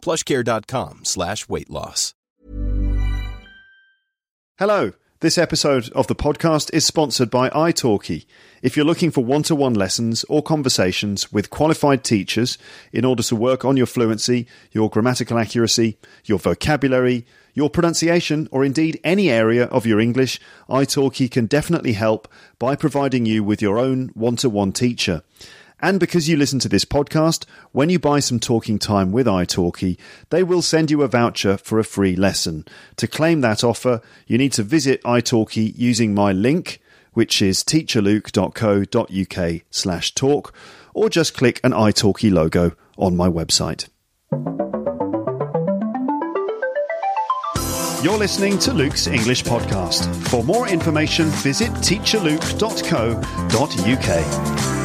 plushcare.com slash weight loss. Hello. This episode of the podcast is sponsored by italki. If you're looking for one to one lessons or conversations with qualified teachers in order to work on your fluency, your grammatical accuracy, your vocabulary, your pronunciation, or indeed any area of your English, italki can definitely help by providing you with your own one to one teacher. And because you listen to this podcast, when you buy some talking time with italki, they will send you a voucher for a free lesson. To claim that offer, you need to visit italki using my link, which is teacherluke.co.uk slash talk, or just click an italki logo on my website. You're listening to Luke's English Podcast. For more information, visit teacherluke.co.uk.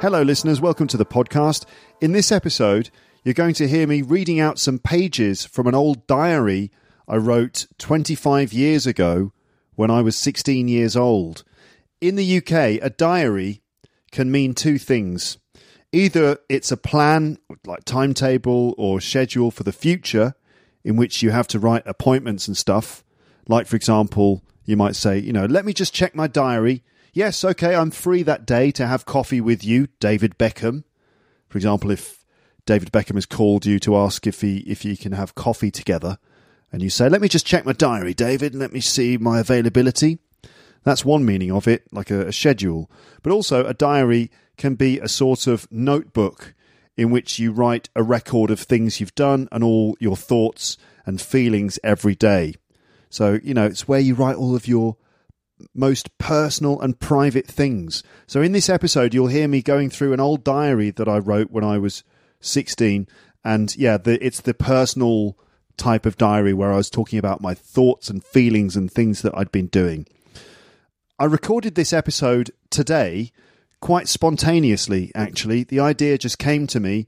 Hello, listeners. Welcome to the podcast. In this episode, you're going to hear me reading out some pages from an old diary I wrote 25 years ago when I was 16 years old. In the UK, a diary can mean two things. Either it's a plan, like timetable or schedule for the future, in which you have to write appointments and stuff. Like, for example, you might say, you know, let me just check my diary yes, okay, I'm free that day to have coffee with you, David Beckham. For example, if David Beckham has called you to ask if he if you can have coffee together, and you say, "Let me just check my diary, David, and let me see my availability." That's one meaning of it, like a, a schedule. But also, a diary can be a sort of notebook in which you write a record of things you've done and all your thoughts and feelings every day. So, you know, it's where you write all of your most personal and private things. So, in this episode, you'll hear me going through an old diary that I wrote when I was 16. And yeah, the, it's the personal type of diary where I was talking about my thoughts and feelings and things that I'd been doing. I recorded this episode today quite spontaneously, actually. The idea just came to me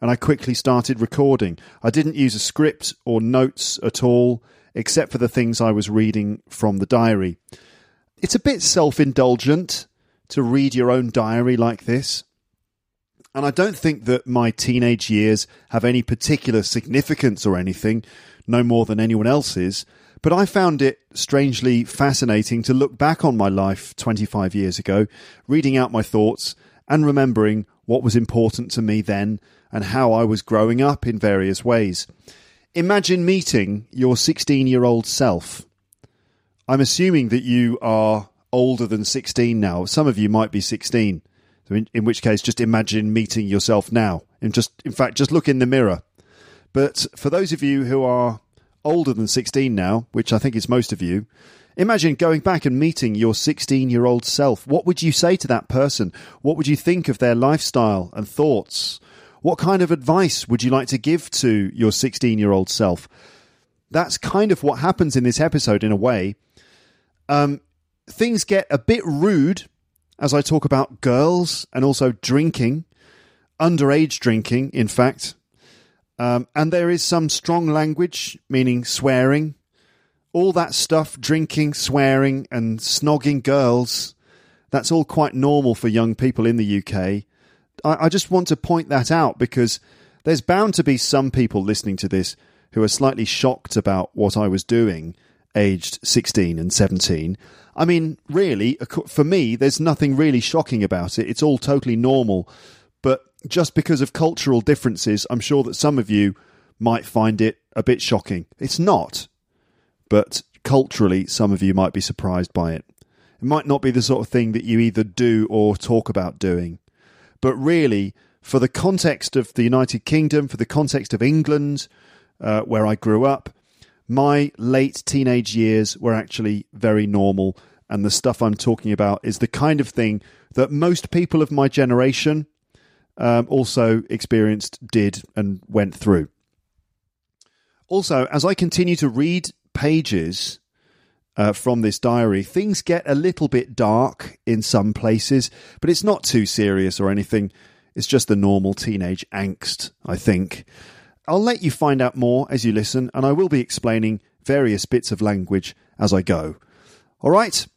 and I quickly started recording. I didn't use a script or notes at all, except for the things I was reading from the diary. It's a bit self indulgent to read your own diary like this. And I don't think that my teenage years have any particular significance or anything, no more than anyone else's. But I found it strangely fascinating to look back on my life 25 years ago, reading out my thoughts and remembering what was important to me then and how I was growing up in various ways. Imagine meeting your 16 year old self. I'm assuming that you are older than 16 now. Some of you might be 16. So in, in which case, just imagine meeting yourself now. And just, in fact, just look in the mirror. But for those of you who are older than 16 now, which I think is most of you, imagine going back and meeting your 16 year old self. What would you say to that person? What would you think of their lifestyle and thoughts? What kind of advice would you like to give to your 16 year old self? That's kind of what happens in this episode in a way. Um, things get a bit rude as I talk about girls and also drinking, underage drinking, in fact. Um, and there is some strong language, meaning swearing. All that stuff, drinking, swearing, and snogging girls, that's all quite normal for young people in the UK. I, I just want to point that out because there's bound to be some people listening to this who are slightly shocked about what I was doing aged 16 and 17. I mean, really, for me, there's nothing really shocking about it. It's all totally normal. But just because of cultural differences, I'm sure that some of you might find it a bit shocking. It's not. But culturally, some of you might be surprised by it. It might not be the sort of thing that you either do or talk about doing. But really, for the context of the United Kingdom, for the context of England, uh, where I grew up, my late teenage years were actually very normal, and the stuff I'm talking about is the kind of thing that most people of my generation um, also experienced, did, and went through. Also, as I continue to read pages uh, from this diary, things get a little bit dark in some places, but it's not too serious or anything. It's just the normal teenage angst, I think. I'll let you find out more as you listen, and I will be explaining various bits of language as I go. All right?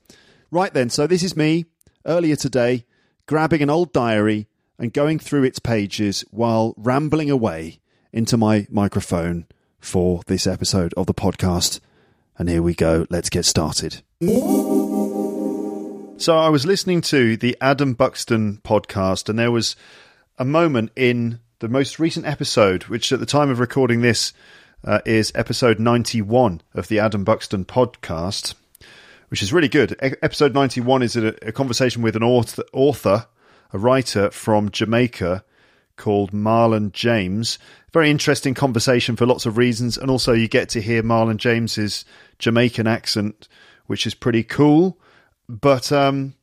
Right then, so this is me earlier today grabbing an old diary and going through its pages while rambling away into my microphone for this episode of the podcast. And here we go. Let's get started. So I was listening to the Adam Buxton podcast, and there was a moment in the most recent episode, which at the time of recording this uh, is episode 91 of the Adam Buxton podcast, which is really good. E- episode 91 is a, a conversation with an author, author, a writer from Jamaica called Marlon James. Very interesting conversation for lots of reasons, and also you get to hear Marlon James's Jamaican accent, which is pretty cool. But um,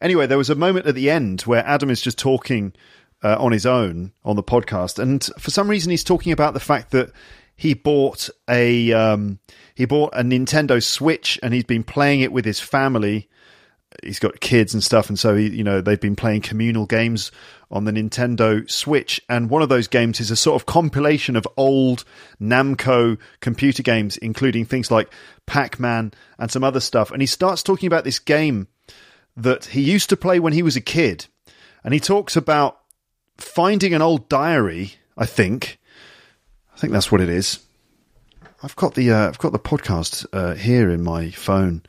anyway, there was a moment at the end where Adam is just talking uh, on his own on the podcast, and for some reason he's talking about the fact that he bought a um, he bought a Nintendo Switch and he's been playing it with his family. He's got kids and stuff, and so he, you know they've been playing communal games on the Nintendo Switch. And one of those games is a sort of compilation of old Namco computer games, including things like Pac Man and some other stuff. And he starts talking about this game that he used to play when he was a kid, and he talks about finding an old diary. I think I think that's what it is. I've got the uh, I've got the podcast uh, here in my phone.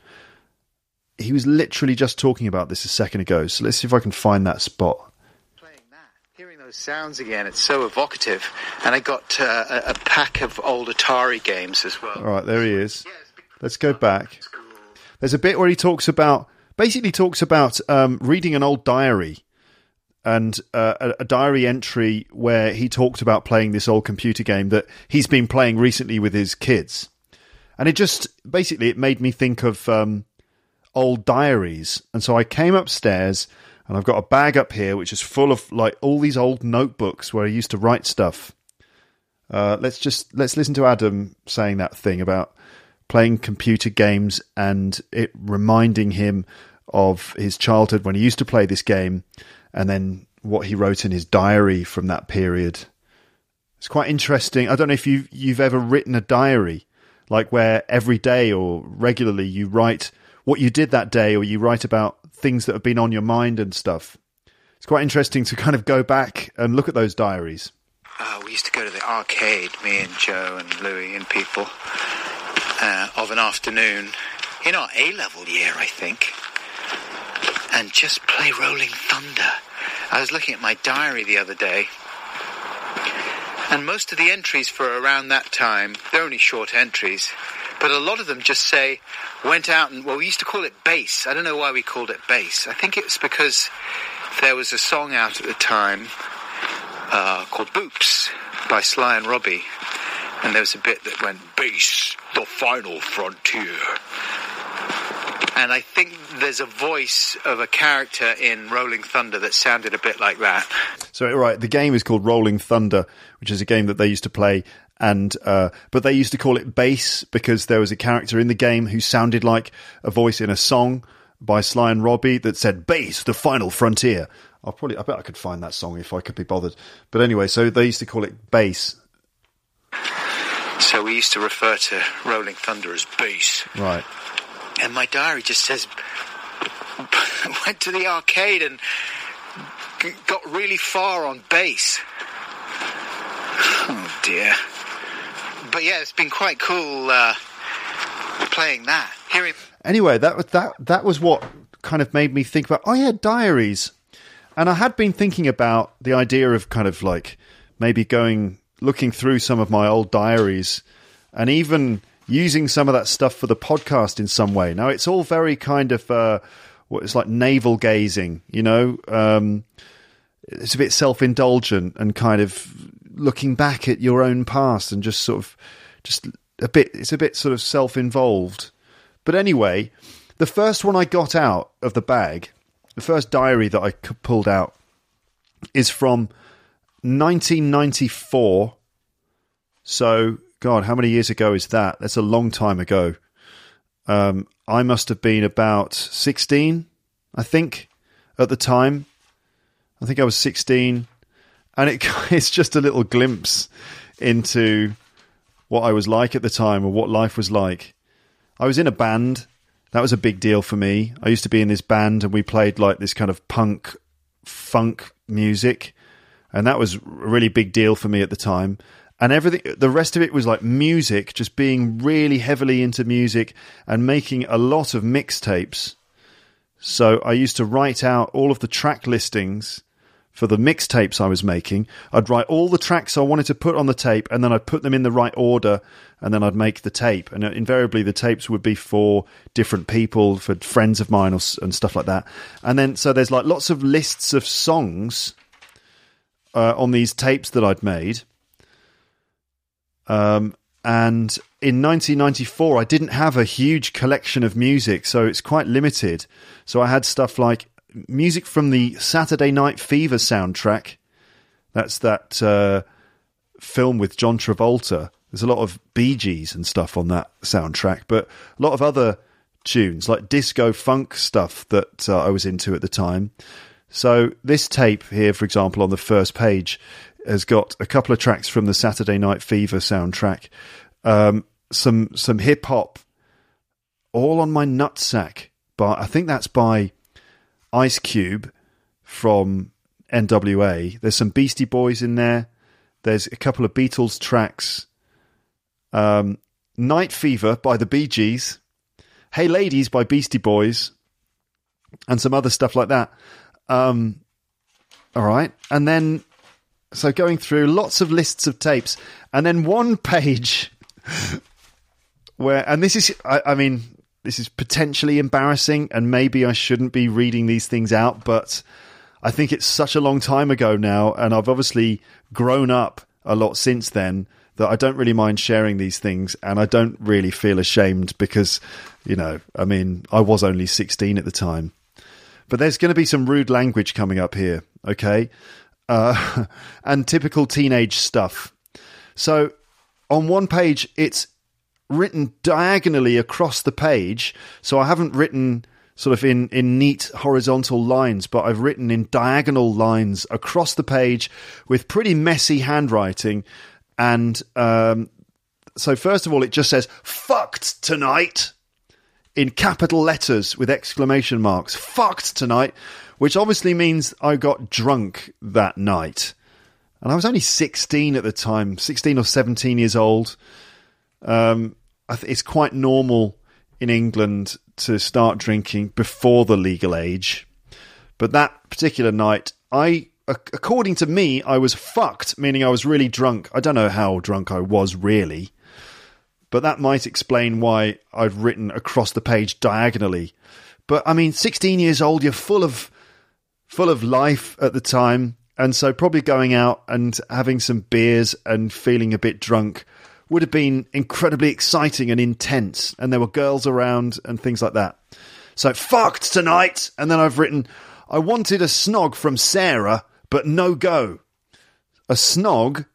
He was literally just talking about this a second ago, so let's see if I can find that spot. Playing that, hearing those sounds again, it's so evocative. And I got uh, a, a pack of old Atari games as well. All right, there he is. Let's go back. There's a bit where he talks about basically talks about um, reading an old diary and uh, a, diary entry where he talked about playing this old computer game that he's been playing recently with his kids, and it just basically it made me think of um, old diaries, and so I came upstairs and I've got a bag up here which is full of like all these old notebooks where I used to write stuff. Uh, let's just let's listen to Adam saying that thing about playing computer games and it reminding him of his childhood when he used to play this game and then what he wrote in his diary from that period. It's quite interesting. I don't know if you've you've ever written a diary, like where every day or regularly you write what you did that day, or you write about things that have been on your mind and stuff. It's quite interesting to kind of go back and look at those diaries. Uh, we used to go to the arcade, me and Joe and Louie and people, uh, of an afternoon in our A level year, I think and just play Rolling Thunder. I was looking at my diary the other day, and most of the entries for around that time, they're only short entries, but a lot of them just say, went out and, well, we used to call it bass. I don't know why we called it bass. I think it was because there was a song out at the time uh, called Boops by Sly and Robbie, and there was a bit that went, bass, the final frontier. And I think there's a voice of a character in Rolling Thunder that sounded a bit like that. So, right, the game is called Rolling Thunder, which is a game that they used to play. And uh, but they used to call it bass because there was a character in the game who sounded like a voice in a song by Sly and Robbie that said "Bass, the final frontier." I'll probably, I bet I could find that song if I could be bothered. But anyway, so they used to call it bass. So we used to refer to Rolling Thunder as bass. Right and my diary just says went to the arcade and got really far on bass. Oh dear. But yeah, it's been quite cool uh, playing that. Anyway, that was that. That was what kind of made me think about. Oh yeah, diaries. And I had been thinking about the idea of kind of like maybe going looking through some of my old diaries and even using some of that stuff for the podcast in some way. Now it's all very kind of uh, what it's like navel gazing, you know. Um, it's a bit self indulgent and kind of looking back at your own past and just sort of just a bit. It's a bit sort of self involved. But anyway, the first one I got out of the bag, the first diary that I pulled out is from 1994. So, God, how many years ago is that? That's a long time ago. Um, I must have been about 16, I think, at the time. I think I was 16. And it, it's just a little glimpse into what I was like at the time or what life was like. I was in a band. That was a big deal for me. I used to be in this band and we played like this kind of punk funk music. And that was a really big deal for me at the time. And everything, the rest of it was like music, just being really heavily into music and making a lot of mixtapes. So I used to write out all of the track listings for the mixtapes I was making. I'd write all the tracks I wanted to put on the tape, and then I'd put them in the right order, and then I'd make the tape. And invariably, the tapes would be for different people, for friends of mine, or, and stuff like that. And then, so there's like lots of lists of songs uh, on these tapes that I'd made. Um, and in 1994, I didn't have a huge collection of music, so it's quite limited. So I had stuff like music from the Saturday Night Fever soundtrack. That's that uh, film with John Travolta. There's a lot of Bee Gees and stuff on that soundtrack, but a lot of other tunes like disco funk stuff that uh, I was into at the time. So this tape here, for example, on the first page, has got a couple of tracks from the Saturday Night Fever soundtrack, um, some some hip hop, all on my nutsack. But I think that's by Ice Cube from NWA. There's some Beastie Boys in there. There's a couple of Beatles tracks. Um, Night Fever by the Bee Gees. Hey Ladies by Beastie Boys. And some other stuff like that. Um, all right. And then, so going through lots of lists of tapes. And then one page where, and this is, I, I mean, this is potentially embarrassing and maybe I shouldn't be reading these things out, but I think it's such a long time ago now and I've obviously grown up a lot since then that I don't really mind sharing these things and I don't really feel ashamed because, you know, I mean, I was only 16 at the time. But there's going to be some rude language coming up here, okay? Uh, and typical teenage stuff. So on one page, it's written diagonally across the page. So I haven't written sort of in, in neat horizontal lines, but I've written in diagonal lines across the page with pretty messy handwriting. And um, so, first of all, it just says, fucked tonight in capital letters with exclamation marks. Fucked tonight, which obviously means I got drunk that night. And I was only 16 at the time, 16 or 17 years old. Um, it's quite normal in England to start drinking before the legal age. But that particular night, I, according to me, I was fucked, meaning I was really drunk. I don't know how drunk I was really, but that might explain why I've written across the page diagonally. But I mean, 16 years old, you're full of, full of life at the time. And so probably going out and having some beers and feeling a bit drunk would have been incredibly exciting and intense, and there were girls around and things like that. So, fucked tonight! And then I've written, I wanted a snog from Sarah, but no go. A snog,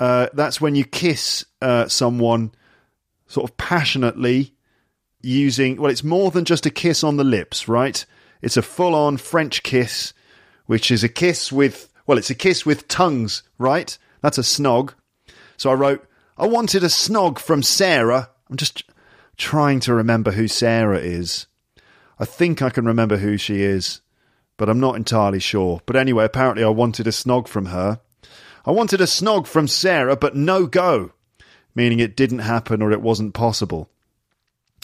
uh, that's when you kiss uh, someone sort of passionately using, well, it's more than just a kiss on the lips, right? It's a full on French kiss, which is a kiss with, well, it's a kiss with tongues, right? That's a snog. So I wrote, I wanted a snog from Sarah. I'm just trying to remember who Sarah is. I think I can remember who she is, but I'm not entirely sure. But anyway, apparently I wanted a snog from her. I wanted a snog from Sarah, but no go, meaning it didn't happen or it wasn't possible.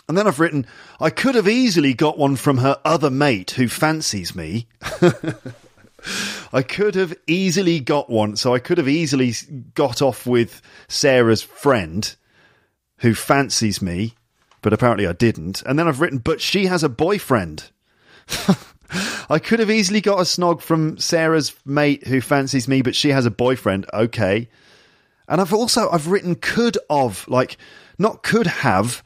And then I've written, I could have easily got one from her other mate who fancies me. I could have easily got one, so I could have easily got off with Sarah's friend who fancies me, but apparently I didn't. And then I've written, but she has a boyfriend. I could have easily got a snog from Sarah's mate who fancies me, but she has a boyfriend. Okay. And I've also I've written could of like not could have,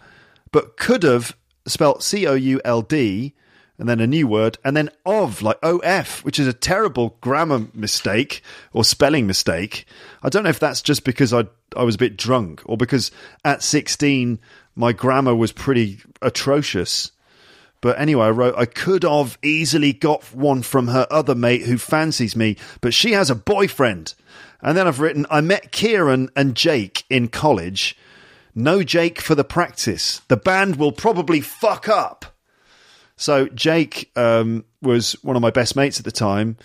but could have spelt C O U L D and then a new word, and then of, like OF, which is a terrible grammar mistake or spelling mistake. I don't know if that's just because I, I was a bit drunk or because at 16 my grammar was pretty atrocious. But anyway, I wrote, I could have easily got one from her other mate who fancies me, but she has a boyfriend. And then I've written, I met Kieran and Jake in college. No Jake for the practice. The band will probably fuck up. So Jake um, was one of my best mates at the time,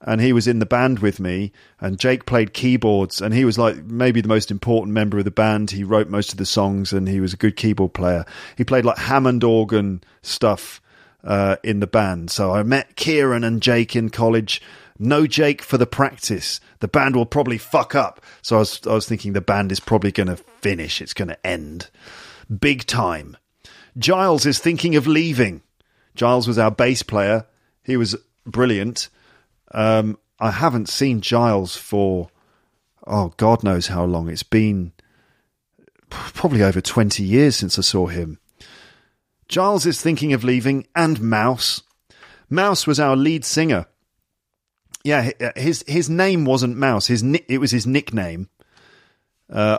and he was in the band with me. And Jake played keyboards, and he was like maybe the most important member of the band. He wrote most of the songs, and he was a good keyboard player. He played like Hammond organ stuff uh, in the band. So I met Kieran and Jake in college. No Jake for the practice. The band will probably fuck up. So I was, I was thinking the band is probably going to finish. It's going to end. Big time. Giles is thinking of leaving. Giles was our bass player. He was brilliant. Um, I haven't seen Giles for, oh, God knows how long. It's been probably over 20 years since I saw him. Giles is thinking of leaving, and Mouse. Mouse was our lead singer. Yeah, uh, his his name wasn't Mouse. His it was his nickname. Uh,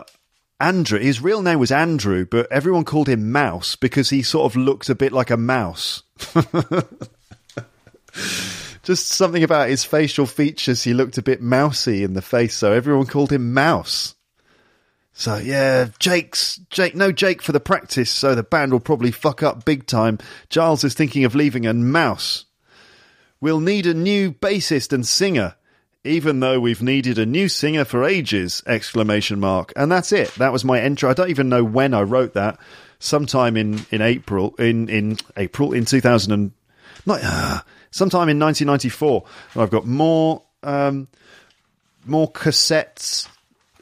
Andrew. His real name was Andrew, but everyone called him Mouse because he sort of looked a bit like a mouse. Just something about his facial features. He looked a bit mousy in the face, so everyone called him Mouse. So yeah, Jake's Jake. No Jake for the practice, so the band will probably fuck up big time. Giles is thinking of leaving, and Mouse. We'll need a new bassist and singer, even though we've needed a new singer for ages! Exclamation mark. And that's it. That was my intro. I don't even know when I wrote that. Sometime in in April in in April in two thousand and not uh, sometime in nineteen ninety four. I've got more um, more cassettes.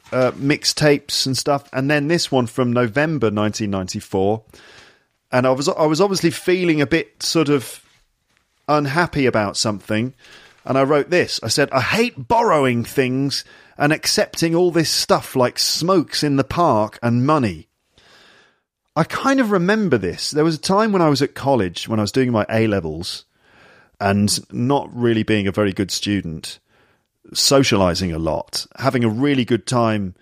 Uh, mixtapes and stuff, and then this one from November 1994, and I was I was obviously feeling a bit sort of unhappy about something, and I wrote this. I said, I hate borrowing things and accepting all this stuff like smokes in the park and money. I kind of remember this. There was a time when I was at college, when I was doing my A levels, and not really being a very good student, socializing a lot, having a really good time,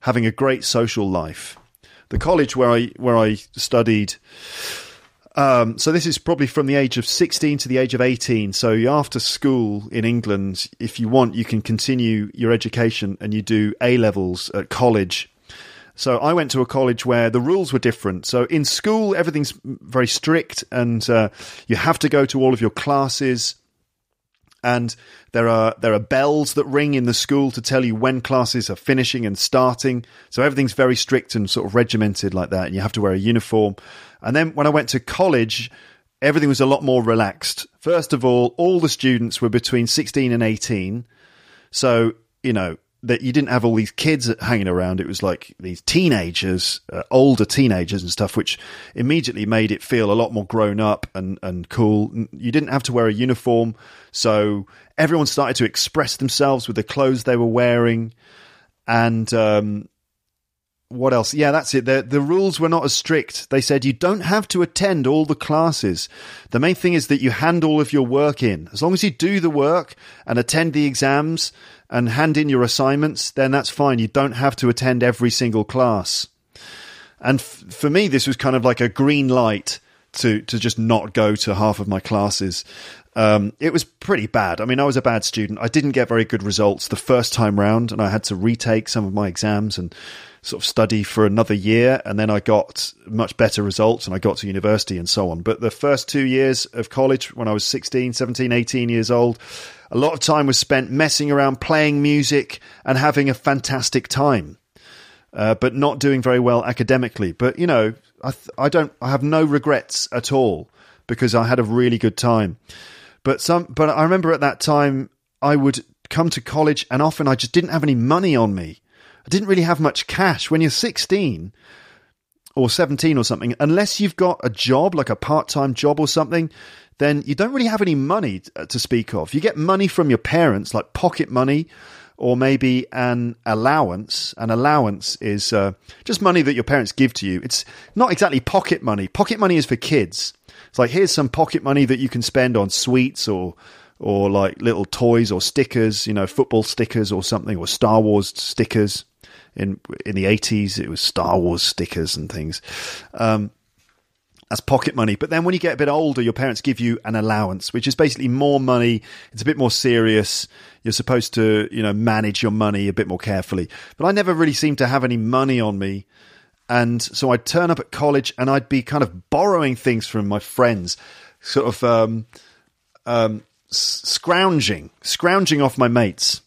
having a great social life. The college where I where I studied um, so this is probably from the age of 16 to the age of 18. So after school in England, if you want, you can continue your education and you do A levels at college. So I went to a college where the rules were different. So in school, everything's very strict, and uh, you have to go to all of your classes. And there are there are bells that ring in the school to tell you when classes are finishing and starting. So everything's very strict and sort of regimented like that. And you have to wear a uniform. And then when I went to college, everything was a lot more relaxed. First of all, all the students were between 16 and 18. So, you know, that you didn't have all these kids hanging around. It was like these teenagers, uh, older teenagers and stuff, which immediately made it feel a lot more grown up and, and cool. You didn't have to wear a uniform. So everyone started to express themselves with the clothes they were wearing. And, um, what else? Yeah, that's it. The, the rules were not as strict. They said you don't have to attend all the classes. The main thing is that you hand all of your work in. As long as you do the work and attend the exams and hand in your assignments, then that's fine. You don't have to attend every single class. And f- for me, this was kind of like a green light to, to just not go to half of my classes. Um, it was pretty bad. I mean, I was a bad student. I didn't get very good results the first time round, and I had to retake some of my exams and sort of study for another year and then I got much better results and I got to university and so on. But the first two years of college, when I was 16, 17, 18 years old, a lot of time was spent messing around, playing music and having a fantastic time. Uh, but not doing very well academically. But you know, I, th- I don't, I have no regrets at all because I had a really good time. But some, but I remember at that time I would come to college and often I just didn't have any money on me. I didn't really have much cash. When you're 16 or 17 or something, unless you've got a job, like a part time job or something, then you don't really have any money to speak of. You get money from your parents, like pocket money, or maybe an allowance. An allowance is uh, just money that your parents give to you. It's not exactly pocket money. Pocket money is for kids. It's like here's some pocket money that you can spend on sweets or or like little toys or stickers, you know, football stickers or something, or Star Wars stickers. In in the eighties, it was Star Wars stickers and things. Um, as pocket money. But then when you get a bit older, your parents give you an allowance, which is basically more money. It's a bit more serious. You're supposed to, you know, manage your money a bit more carefully. But I never really seemed to have any money on me. And so I'd turn up at college and I'd be kind of borrowing things from my friends, sort of um, um, scrounging, scrounging off my mates.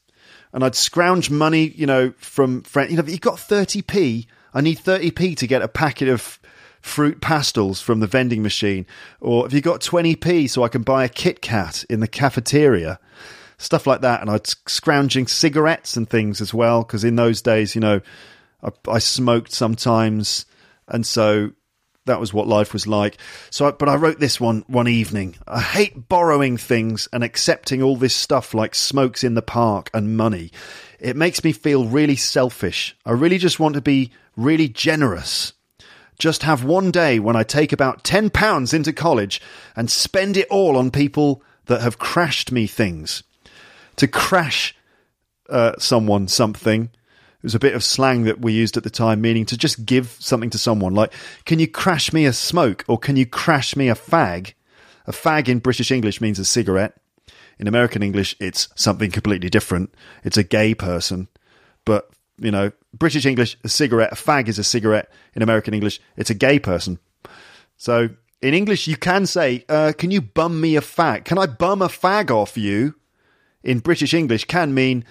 And I'd scrounge money, you know, from friends. You know, you've got 30p. I need 30p to get a packet of Fruit Pastilles from the vending machine? Or have you got 20p so I can buy a Kit Kat in the cafeteria? Stuff like that. And I'd scrounging cigarettes and things as well, because in those days, you know, I, I, smoked sometimes. And so that was what life was like. So, but I wrote this one one evening. I hate borrowing things and accepting all this stuff like smokes in the park and money. It makes me feel really selfish. I really just want to be really generous just have one day when I take about £10 into college and spend it all on people that have crashed me things. To crash uh, someone something was a bit of slang that we used at the time, meaning to just give something to someone. Like, can you crash me a smoke or can you crash me a fag? A fag in British English means a cigarette. In American English, it's something completely different. It's a gay person. But you know, British English, a cigarette, a fag is a cigarette. In American English, it's a gay person. So in English, you can say, uh, "Can you bum me a fag? Can I bum a fag off you?" In British English, can mean,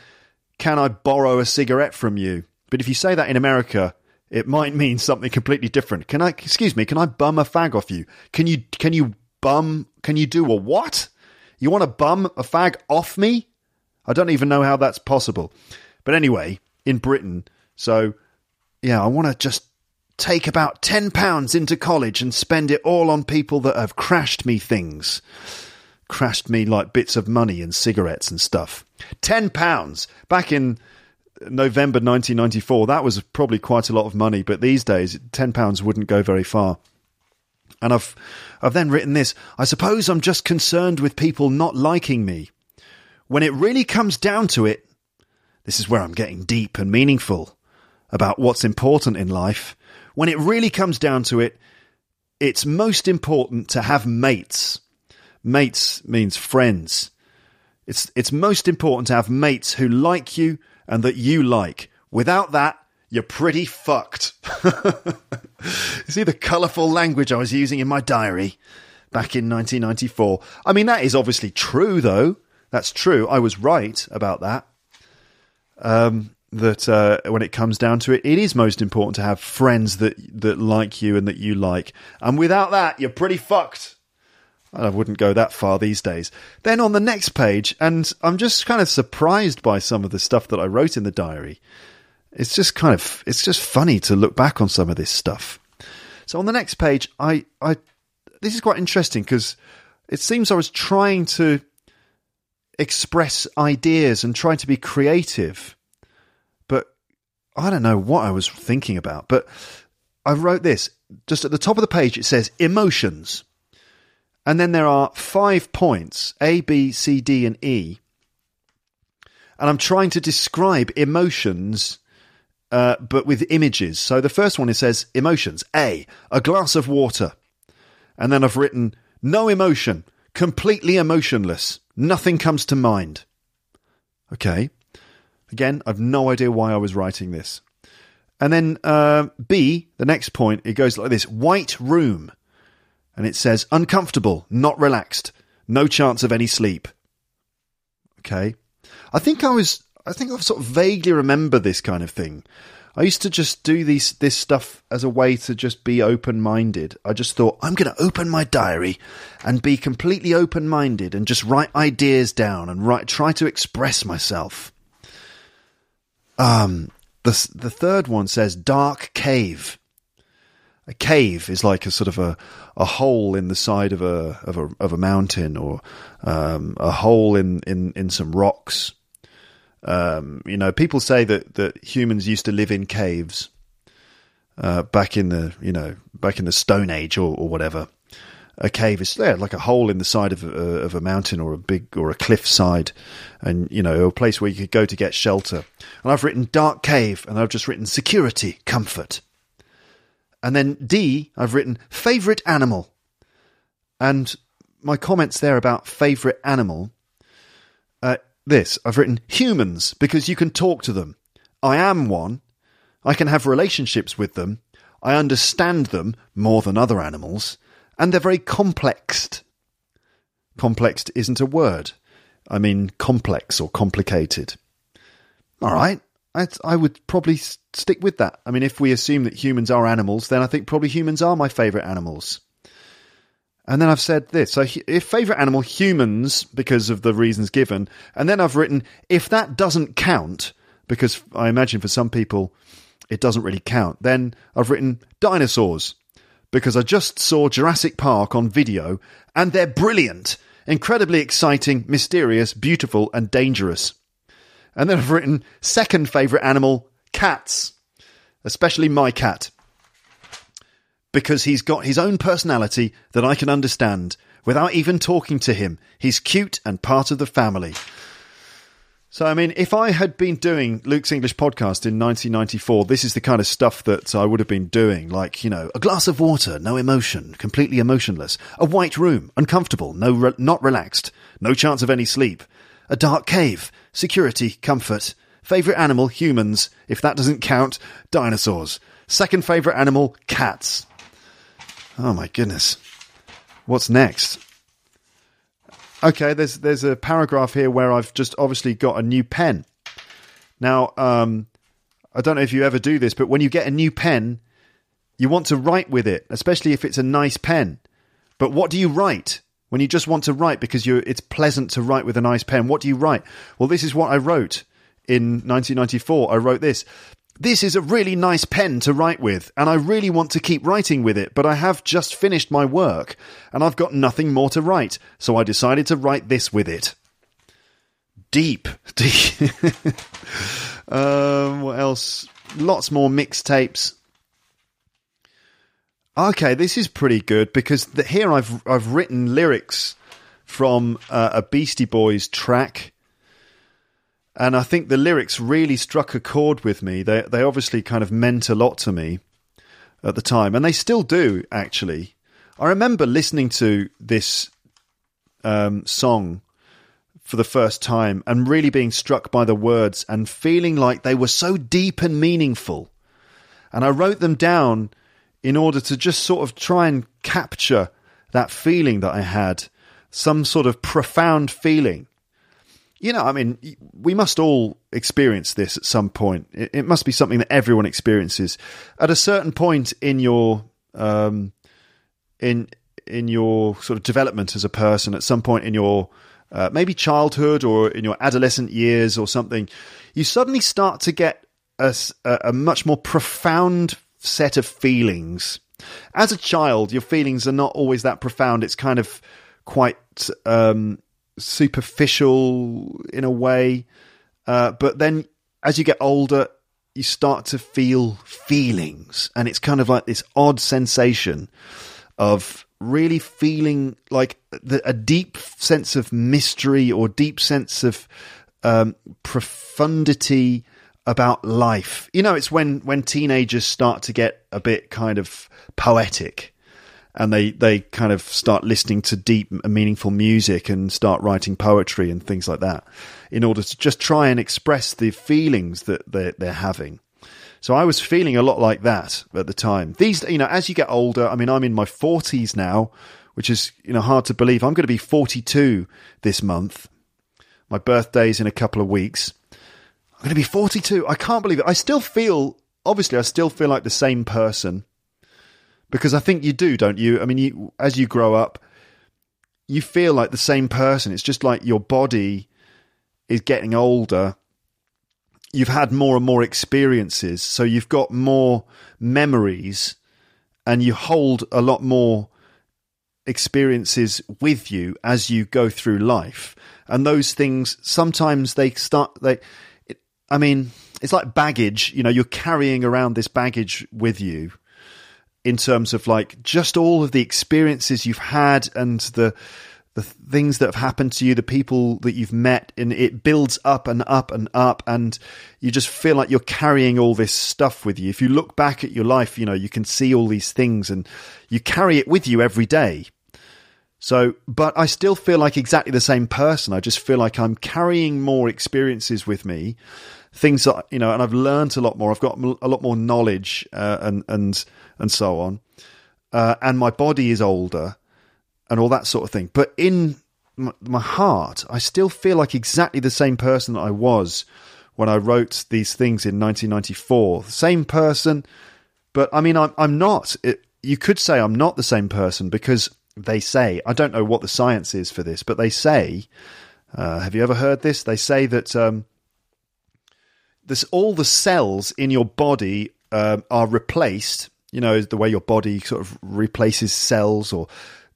"Can I borrow a cigarette from you?" But if you say that in America, it might mean something completely different. Can I? Excuse me. Can I bum a fag off you? Can you? Can you bum? Can you do a what? You want to bum a fag off me? I don't even know how that's possible. But anyway, in Britain. So, yeah, I want to just take about £10 into college and spend it all on people that have crashed me things. Crashed me like bits of money and cigarettes and stuff. £10 back in November 1994. That was probably quite a lot of money, but these days, £10 wouldn't go very far. And I've, I've then written this I suppose I'm just concerned with people not liking me. When it really comes down to it, this is where I'm getting deep and meaningful about what's important in life. When it really comes down to it, it's most important to have mates. Mates means friends. It's, it's most important to have mates who like you and that you like. Without that, you're pretty fucked. you see the colourful language I was using in my diary back in 1994? I mean, that is obviously true, though. That's true. I was right about that um, that uh, when it comes down to it, it is most important to have friends that that like you and that you like. And without that, you're pretty fucked. I wouldn't go that far these days. Then on the next page, and I'm just kind of surprised by some of the stuff that I wrote in the diary. It's just kind of it's just funny to look back on some of this stuff. So on the next page, I I this is quite interesting because it seems I was trying to express ideas and trying to be creative. But I don't know what I was thinking about. But I wrote this just at the top of the page, it says emotions. And then there are five points A, B, C, D, and E. And I'm trying to describe emotions, uh, but with images. So the first one it says emotions. A, a glass of water. And then I've written no emotion, completely emotionless. Nothing comes to mind. Okay. Again, I've no idea why I was writing this. And then uh, B, the next point, it goes like this white room. And it says uncomfortable, not relaxed, no chance of any sleep. Okay. I think I was, I think I sort of vaguely remember this kind of thing. I used to just do these this stuff as a way to just be open minded. I just thought I'm going to open my diary and be completely open minded and just write ideas down and write try to express myself. Um, the the third one says dark cave. A cave is like a sort of a, a hole in the side of a of a of a mountain or um, a hole in, in, in some rocks. Um, you know, people say that that humans used to live in caves uh, back in the you know back in the Stone Age or, or whatever. A cave is yeah, like a hole in the side of a, of a mountain or a big or a cliff side, and you know a place where you could go to get shelter. And I've written dark cave, and I've just written security, comfort. And then D, I've written favorite animal, and my comments there about favorite animal. Uh, this I've written humans because you can talk to them. I am one. I can have relationships with them. I understand them more than other animals, and they're very complexed. Complexed isn't a word. I mean complex or complicated. All right, I, I would probably stick with that. I mean, if we assume that humans are animals, then I think probably humans are my favourite animals. And then I've said this. So, if favourite animal, humans, because of the reasons given. And then I've written, if that doesn't count, because I imagine for some people it doesn't really count, then I've written dinosaurs, because I just saw Jurassic Park on video and they're brilliant, incredibly exciting, mysterious, beautiful, and dangerous. And then I've written second favourite animal, cats, especially my cat because he's got his own personality that I can understand without even talking to him. He's cute and part of the family. So, I mean, if I had been doing Luke's English podcast in 1994, this is the kind of stuff that I would have been doing. Like, you know, a glass of water, no emotion, completely emotionless. A white room, uncomfortable, no, re- not relaxed, no chance of any sleep. A dark cave, security, comfort. Favourite animal, humans. If that doesn't count, dinosaurs. Second favourite animal, cats. Oh my goodness. What's next? Okay, there's there's a paragraph here where I've just obviously got a new pen. Now, um, I don't know if you ever do this, but when you get a new pen, you want to write with it, especially if it's a nice pen. But what do you write when you just want to write because it's pleasant to write with a nice pen? What do you write? Well, this is what I wrote in 1994. I wrote this. This is a really nice pen to write with, and I really want to keep writing with it, but I have just finished my work, and I've got nothing more to write, so I decided to write this with it. Deep. Deep. um, what else? Lots more mixtapes. Okay, this is pretty good because the, here I've I've written lyrics from uh, a Beastie Boys track and I think the lyrics really struck a chord with me. They they obviously kind of meant a lot to me at the time, and they still do. Actually, I remember listening to this um, song for the first time and really being struck by the words and feeling like they were so deep and meaningful. And I wrote them down in order to just sort of try and capture that feeling that I had, some sort of profound feeling you know, I mean, we must all experience this at some point. It, it, must be something that everyone experiences at a certain point in your um, in in your sort of development as a person. At some point in your uh, maybe childhood or in your adolescent years or something, you suddenly start to get a, a much more profound set of feelings. As a child, your feelings are not always that profound. It's kind of quite um, superficial in a way. Uh, but then as you get older, you start to feel feelings. And it's kind of like this odd sensation of really feeling like the, a deep sense of mystery or deep sense of um, profundity about life. You know, it's when, when teenagers start to get a bit kind of poetic and they they kind of start listening to deep and meaningful music and start writing poetry and things like that in order to just try and express the feelings that they're, they're having. So I was feeling a lot like that at the time. These, you know, as you get older, I mean, I'm in my 40s now, which is, you know, hard to believe. I'm going to be 42 this month. My birthday's in a couple of weeks. I'm going to be 42. I can't believe it. I still feel, obviously, I still feel like the same person because I think you do, don't you? I mean, you, as you grow up, you feel like the same person. It's just like your body is getting older. You've had more and more experiences, so you've got more memories and you hold a lot more experiences with you as you go through life. And those things sometimes they start they I mean, it's like baggage. You know, you're carrying around this baggage with you in terms of like just all of the experiences you've had and the the things that have happened to you, the people that you've met, and it builds up and up and up, and you just feel like you're carrying all this stuff with you. If you look back at your life, you know, you can see all these things and you carry it with you every day. So, but I still feel like exactly the same person. I just feel like I'm carrying more experiences with me, things that, you know, and I've learned a lot more. I've got a lot more knowledge, uh, and, and, and so on. Uh, and my body is older and all that sort of thing. But in my, my heart, I still feel like exactly the same person that I was when I wrote these things in 1994. Same person, but I mean, I'm, I'm not. It, you could say I'm not the same person because they say, I don't know what the science is for this, but they say, uh, have you ever heard this? They say that um, this, all the cells in your body uh, are replaced. You know, the way your body sort of replaces cells or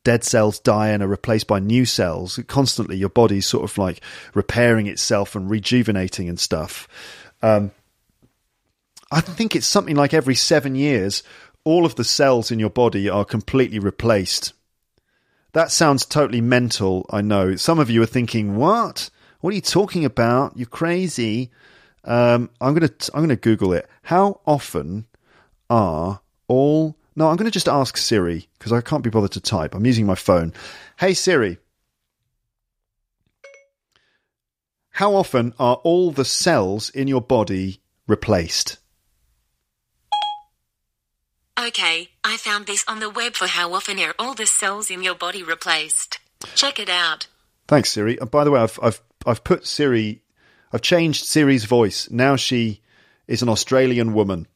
dead cells die and are replaced by new cells. Constantly, your body's sort of like repairing itself and rejuvenating and stuff. Um, I think it's something like every seven years, all of the cells in your body are completely replaced. That sounds totally mental, I know. Some of you are thinking, what? What are you talking about? You're crazy. Um, I'm gonna I'm gonna Google it. How often are all no, I'm going to just ask Siri because I can't be bothered to type. I'm using my phone. Hey Siri, how often are all the cells in your body replaced? Okay, I found this on the web for how often are all the cells in your body replaced. Check it out. Thanks, Siri. And by the way, I've I've I've put Siri, I've changed Siri's voice. Now she is an Australian woman.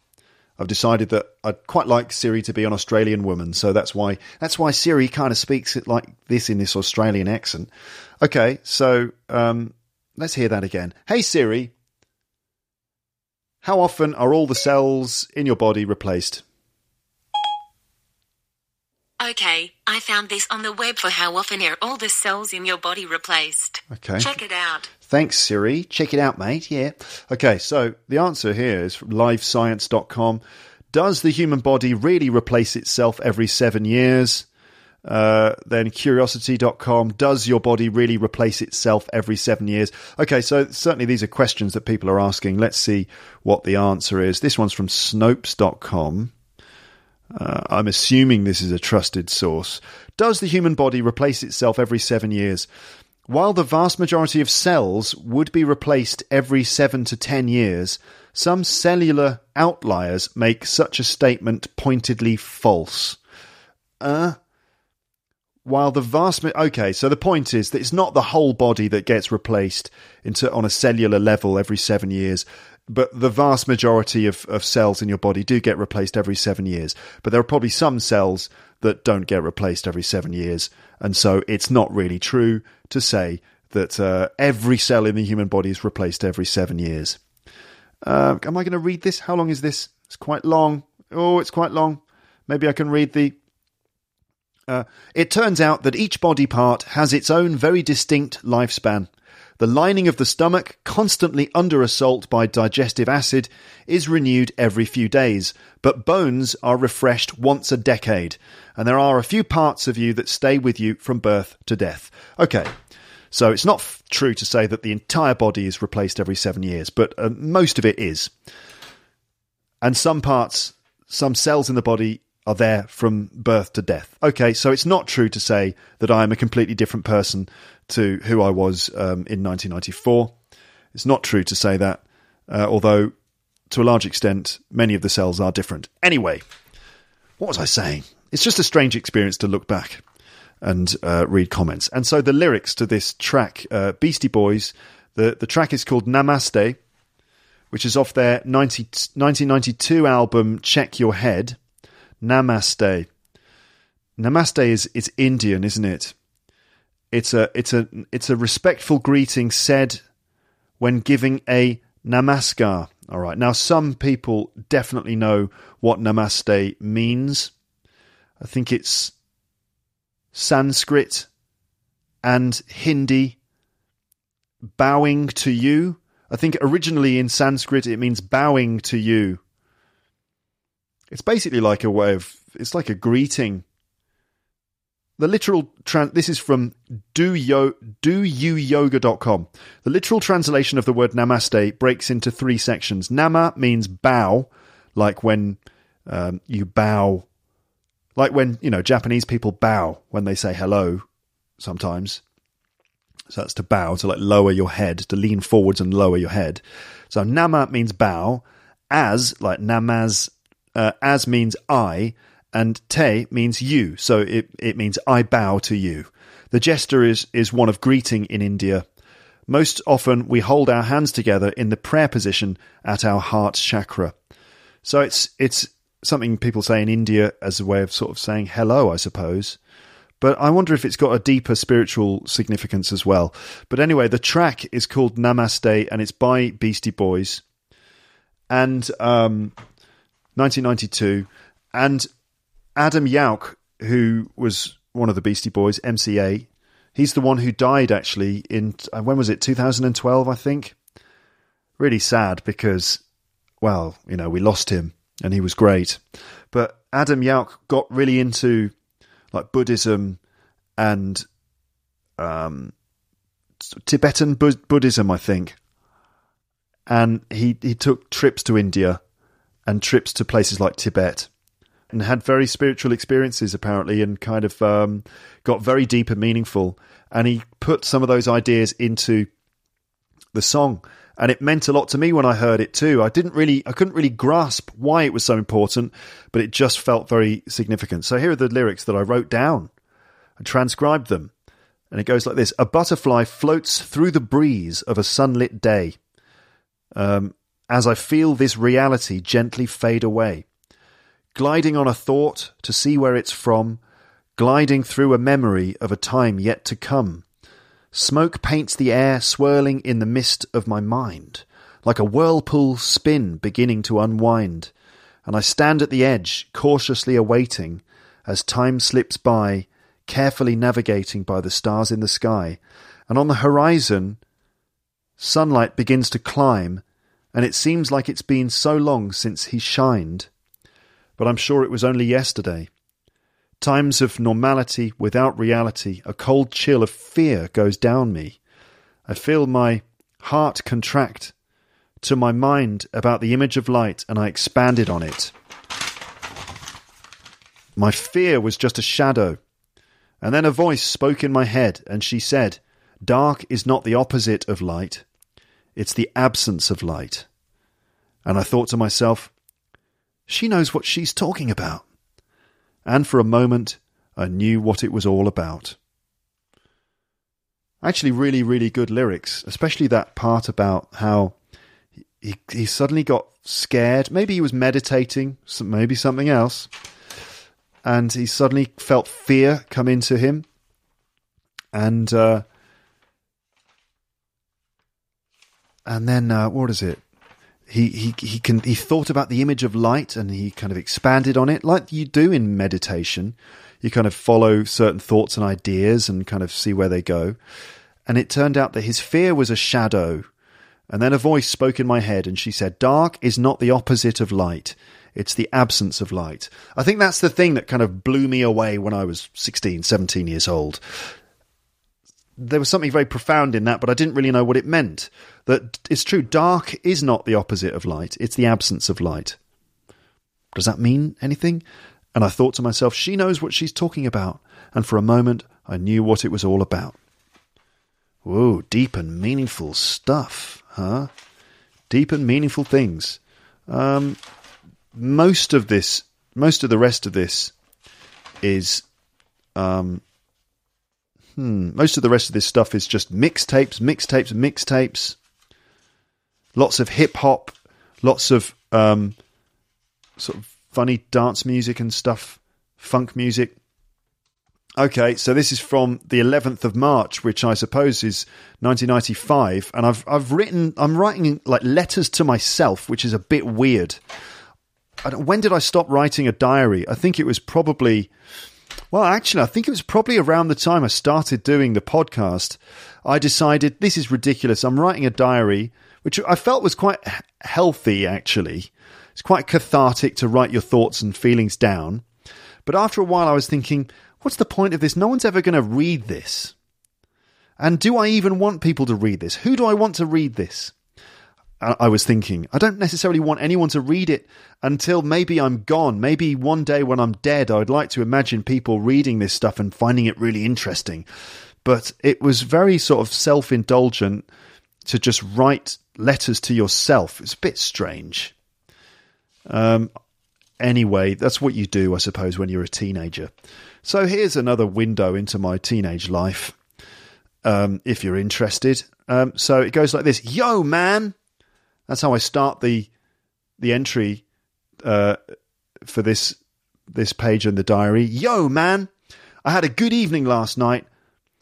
I've decided that I'd quite like Siri to be an Australian woman, so that's why that's why Siri kind of speaks it like this in this Australian accent. Okay, so um, let's hear that again. Hey Siri, how often are all the cells in your body replaced? Okay, I found this on the web for how often are all the cells in your body replaced. Okay. Check it out. Thanks, Siri. Check it out, mate. Yeah. Okay, so the answer here is from livescience.com. Does the human body really replace itself every seven years? Uh, then curiosity.com. Does your body really replace itself every seven years? Okay, so certainly these are questions that people are asking. Let's see what the answer is. This one's from Snopes.com. Uh, I'm assuming this is a trusted source. Does the human body replace itself every seven years? While the vast majority of cells would be replaced every 7 to 10 years, some cellular outliers make such a statement pointedly false. Uh, while the vast okay, so the point is that it's not the whole body that gets replaced into on a cellular level every seven years, but the vast majority of, of cells in your body do get replaced every seven years. But there are probably some cells that don't get replaced every seven years, and so it's not really true to say that uh, every cell in the human body is replaced every seven years. Uh, am I going to read this? How long is this? It's quite long. Oh, it's quite long. Maybe I can read the. Uh, it turns out that each body part has its own very distinct lifespan. The lining of the stomach, constantly under assault by digestive acid, is renewed every few days, but bones are refreshed once a decade, and there are a few parts of you that stay with you from birth to death. Okay, so it's not f- true to say that the entire body is replaced every seven years, but uh, most of it is. And some parts, some cells in the body are there from birth to death. Okay, so it's not true to say that I am a completely different person to who I was um, in 1994. It's not true to say that, uh, although to a large extent, many of the cells are different. Anyway, what was I saying? It's just a strange experience to look back and uh, read comments. And so the lyrics to this track, uh, Beastie Boys, the, the track is called Namaste, which is off their 90, 1992 album Check Your Head. Namaste. Namaste is, is Indian, isn't it? It's a it's a it's a respectful greeting said when giving a namaskar. All right. Now some people definitely know what namaste means. I think it's Sanskrit and Hindi bowing to you I think originally in Sanskrit it means bowing to you. It's basically like a way of, it's like a greeting. The literal, tran- this is from do yo, do you doyouyoga.com. The literal translation of the word namaste breaks into three sections. Nama means bow, like when um, you bow, like when, you know, Japanese people bow when they say hello sometimes. So that's to bow, to like lower your head, to lean forwards and lower your head. So nama means bow, as like namaz, uh, as means I, and te means you. So it, it means I bow to you. The gesture is, is one of greeting in India. Most often we hold our hands together in the prayer position at our heart chakra. So it's, it's something people say in India as a way of sort of saying hello, I suppose but I wonder if it's got a deeper spiritual significance as well. But anyway, the track is called Namaste and it's by Beastie Boys. And um, 1992. And Adam Yauch, who was one of the Beastie Boys, MCA, he's the one who died actually in, uh, when was it, 2012, I think? Really sad because, well, you know, we lost him and he was great. But Adam Yauch got really into like Buddhism and um, Tibetan Bu- Buddhism, I think. And he, he took trips to India and trips to places like Tibet and had very spiritual experiences, apparently, and kind of um, got very deep and meaningful. And he put some of those ideas into the song and it meant a lot to me when I heard it too. I didn't really, I couldn't really grasp why it was so important, but it just felt very significant. So here are the lyrics that I wrote down and transcribed them. And it goes like this A butterfly floats through the breeze of a sunlit day. Um, as I feel this reality gently fade away, gliding on a thought to see where it's from, gliding through a memory of a time yet to come. Smoke paints the air swirling in the mist of my mind, like a whirlpool spin beginning to unwind, and I stand at the edge, cautiously awaiting, as time slips by, carefully navigating by the stars in the sky, and on the horizon, sunlight begins to climb, and it seems like it's been so long since he shined. But I'm sure it was only yesterday. Times of normality without reality, a cold chill of fear goes down me. I feel my heart contract to my mind about the image of light and I expanded on it. My fear was just a shadow. And then a voice spoke in my head and she said, Dark is not the opposite of light, it's the absence of light. And I thought to myself, she knows what she's talking about and for a moment I knew what it was all about. Actually, really, really good lyrics, especially that part about how he, he suddenly got scared. Maybe he was meditating, maybe something else. And he suddenly felt fear come into him. And, uh, and then, uh, what is it? he he he can he thought about the image of light and he kind of expanded on it like you do in meditation. You kind of follow certain thoughts and ideas and kind of see where they go. And it turned out that his fear was a shadow. And then a voice spoke in my head and she said dark is not the opposite of light. It's the absence of light. I think that's the thing that kind of blew me away when i was 16 17 years old there was something very profound in that, but I didn't really know what it meant. That it's true, dark is not the opposite of light, it's the absence of light. Does that mean anything? And I thought to myself, she knows what she's talking about. And for a moment, I knew what it was all about. Whoa, deep and meaningful stuff, huh? Deep and meaningful things. Um, most of this, most of the rest of this is um, Hmm. Most of the rest of this stuff is just mixtapes, mixtapes, mixtapes. Lots of hip hop, lots of um, sort of funny dance music and stuff, funk music. Okay, so this is from the 11th of March, which I suppose is 1995, and I've I've written I'm writing like letters to myself, which is a bit weird. when did I stop writing a diary? I think it was probably well, actually, I think it was probably around the time I started doing the podcast. I decided this is ridiculous. I'm writing a diary which I felt was quite healthy, actually. It's quite cathartic to write your thoughts and feelings down. But after a while, I was thinking, what's the point of this? No one's ever going to read this. And do I even want people to read this? Who do I want to read this? I was thinking, I don't necessarily want anyone to read it until maybe I'm gone. Maybe one day when I'm dead, I'd like to imagine people reading this stuff and finding it really interesting. But it was very sort of self indulgent to just write letters to yourself. It's a bit strange. Um, anyway, that's what you do, I suppose, when you're a teenager. So here's another window into my teenage life, um, if you're interested. Um, so it goes like this Yo, man! That's how I start the the entry uh, for this this page in the diary. Yo, man! I had a good evening last night.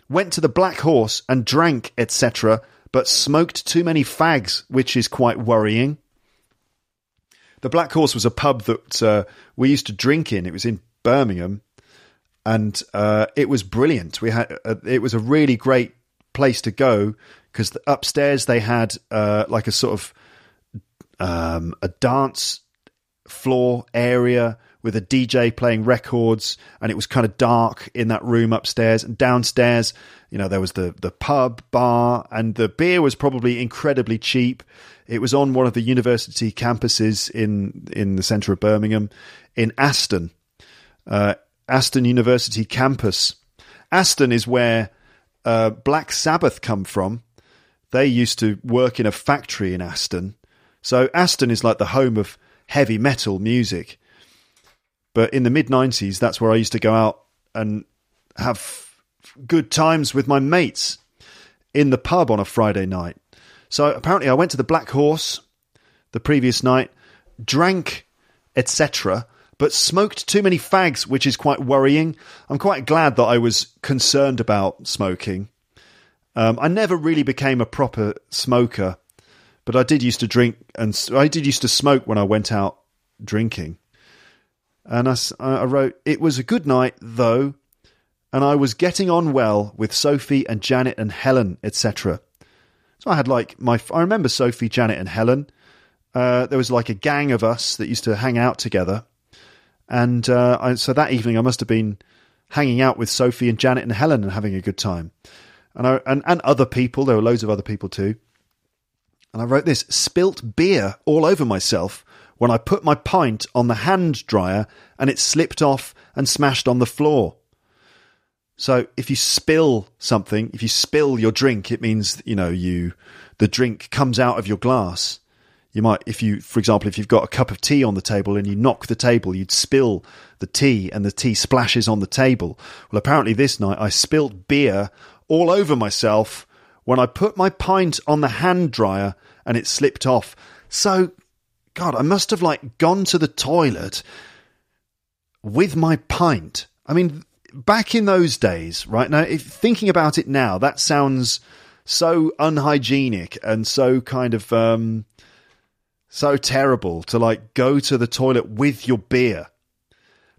Went to the Black Horse and drank, etc., but smoked too many fags, which is quite worrying. The Black Horse was a pub that uh, we used to drink in. It was in Birmingham, and uh, it was brilliant. We had uh, it was a really great place to go because upstairs they had uh, like a sort of um, a dance floor area with a DJ playing records, and it was kind of dark in that room upstairs. And downstairs, you know, there was the the pub bar, and the beer was probably incredibly cheap. It was on one of the university campuses in in the centre of Birmingham, in Aston, uh, Aston University campus. Aston is where uh, Black Sabbath come from. They used to work in a factory in Aston, so Aston is like the home of heavy metal music. But in the mid 90s, that's where I used to go out and have good times with my mates in the pub on a Friday night. So apparently, I went to the Black Horse the previous night, drank, etc., but smoked too many fags, which is quite worrying. I'm quite glad that I was concerned about smoking. Um, I never really became a proper smoker, but I did used to drink and I did used to smoke when I went out drinking. And I, I wrote, It was a good night, though, and I was getting on well with Sophie and Janet and Helen, etc. So I had like my, I remember Sophie, Janet, and Helen. Uh, there was like a gang of us that used to hang out together. And uh, I, so that evening I must have been hanging out with Sophie and Janet and Helen and having a good time. And, I, and, and other people, there were loads of other people too. And I wrote this spilt beer all over myself when I put my pint on the hand dryer and it slipped off and smashed on the floor. So if you spill something, if you spill your drink, it means, you know, you, the drink comes out of your glass. You might, if you, for example, if you've got a cup of tea on the table and you knock the table, you'd spill the tea and the tea splashes on the table. Well, apparently this night I spilt beer all over myself when I put my pint on the hand dryer and it slipped off. So, God, I must have like gone to the toilet with my pint. I mean, back in those days, right now, if thinking about it now, that sounds so unhygienic and so kind of um, so terrible to like go to the toilet with your beer.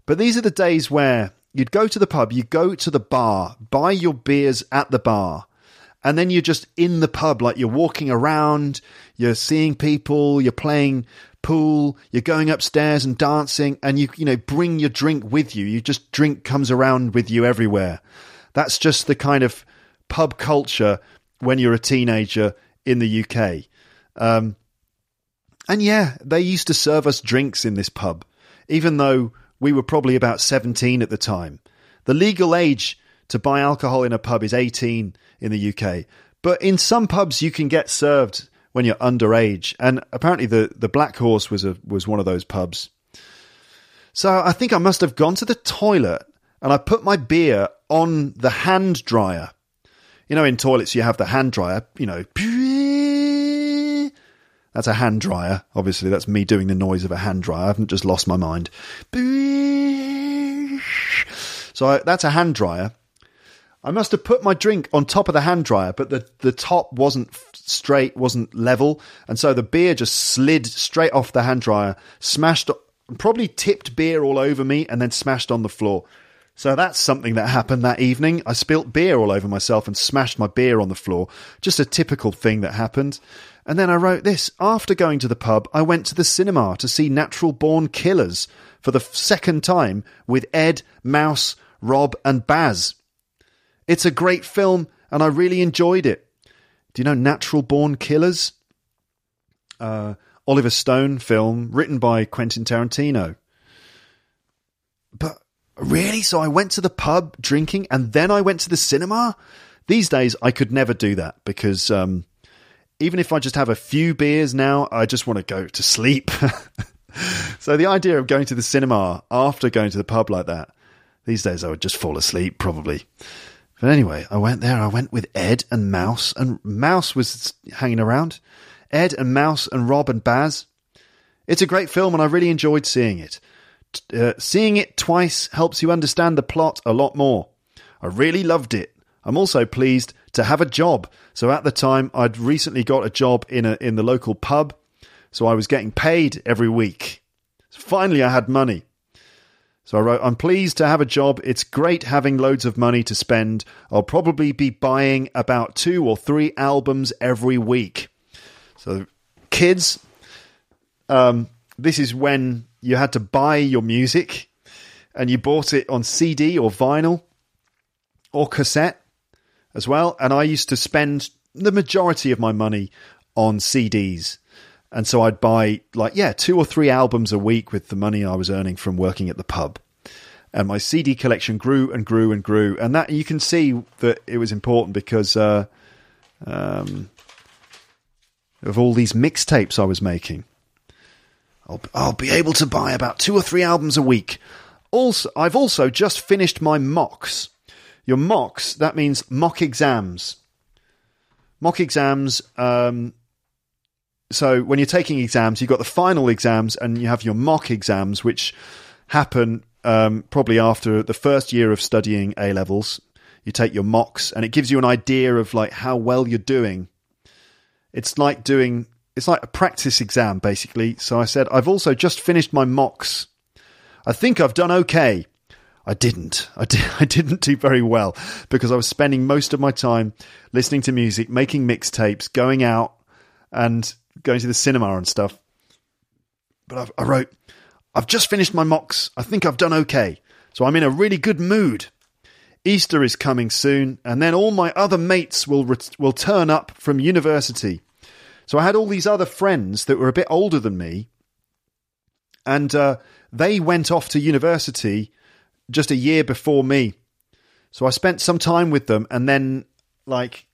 But these are the days where you'd go to the pub, you go to the bar, buy your beers at the bar, and then you're just in the pub, like you're walking around, you're seeing people, you're playing pool, you're going upstairs and dancing, and you you know bring your drink with you. You just drink comes around with you everywhere. That's just the kind of pub culture when you're a teenager in the UK. Um, and yeah, they used to serve us drinks in this pub, even though we were probably about 17 at the time. The legal age to buy alcohol in a pub is 18 in the UK. But in some pubs, you can get served when you're underage. And apparently, the, the Black Horse was a was one of those pubs. So I think I must have gone to the toilet and I put my beer on the hand dryer. You know, in toilets you have the hand dryer. You know, that's a hand dryer. Obviously, that's me doing the noise of a hand dryer. I haven't just lost my mind. So I, that's a hand dryer. I must have put my drink on top of the hand dryer, but the, the top wasn't straight, wasn't level. And so the beer just slid straight off the hand dryer, smashed, probably tipped beer all over me, and then smashed on the floor. So that's something that happened that evening. I spilt beer all over myself and smashed my beer on the floor. Just a typical thing that happened. And then I wrote this After going to the pub, I went to the cinema to see Natural Born Killers for the second time with Ed, Mouse, Rob, and Baz. It's a great film, and I really enjoyed it. Do you know Natural Born Killers? Uh, Oliver Stone film written by Quentin Tarantino. But really? So I went to the pub drinking and then I went to the cinema? These days, I could never do that because um, even if I just have a few beers now, I just want to go to sleep. so the idea of going to the cinema after going to the pub like that, these days I would just fall asleep probably. But anyway, I went there. I went with Ed and Mouse, and Mouse was hanging around. Ed and Mouse and Rob and Baz. It's a great film, and I really enjoyed seeing it. Uh, seeing it twice helps you understand the plot a lot more. I really loved it. I'm also pleased to have a job. So at the time, I'd recently got a job in a in the local pub, so I was getting paid every week. Finally, I had money. So I wrote, I'm pleased to have a job. It's great having loads of money to spend. I'll probably be buying about two or three albums every week. So, kids, um, this is when you had to buy your music and you bought it on CD or vinyl or cassette as well. And I used to spend the majority of my money on CDs. And so I'd buy like, yeah, two or three albums a week with the money I was earning from working at the pub. And my CD collection grew and grew and grew. And that you can see that it was important because uh, um, of all these mixtapes I was making. I'll, I'll be able to buy about two or three albums a week. Also, I've also just finished my mocks. Your mocks, that means mock exams. Mock exams, um, so when you're taking exams, you've got the final exams and you have your mock exams, which happen um, probably after the first year of studying A levels. You take your mocks, and it gives you an idea of like how well you're doing. It's like doing it's like a practice exam basically. So I said I've also just finished my mocks. I think I've done okay. I didn't. I, did, I didn't do very well because I was spending most of my time listening to music, making mixtapes, going out, and going to the cinema and stuff. But I've, I wrote, I've just finished my mocks. I think I've done okay. So I'm in a really good mood. Easter is coming soon, and then all my other mates will will turn up from university. So I had all these other friends that were a bit older than me, and uh, they went off to university just a year before me. So I spent some time with them, and then like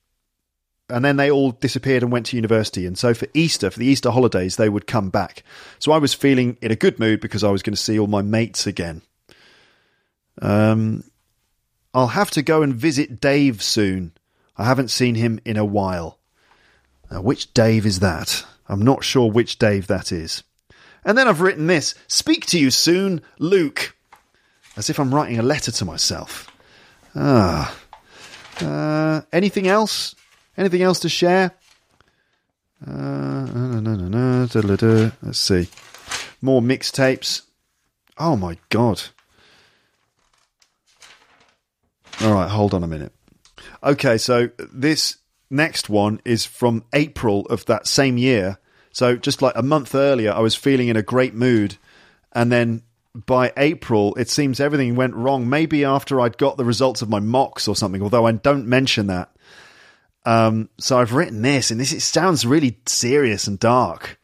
and then they all disappeared and went to university. And so for Easter, for the Easter holidays, they would come back. So I was feeling in a good mood because I was going to see all my mates again. Um, I'll have to go and visit Dave soon. I haven't seen him in a while. Now, which Dave is that? I'm not sure which Dave that is. And then I've written this Speak to you soon, Luke. As if I'm writing a letter to myself. Ah. Uh, anything else? Anything else to share? Uh, Let's see. More mixtapes. Oh my god. All right, hold on a minute. Okay, so this next one is from April of that same year. So just like a month earlier, I was feeling in a great mood. And then by April, it seems everything went wrong. Maybe after I'd got the results of my mocks or something, although I don't mention that. Um, so I've written this, and this it sounds really serious and dark.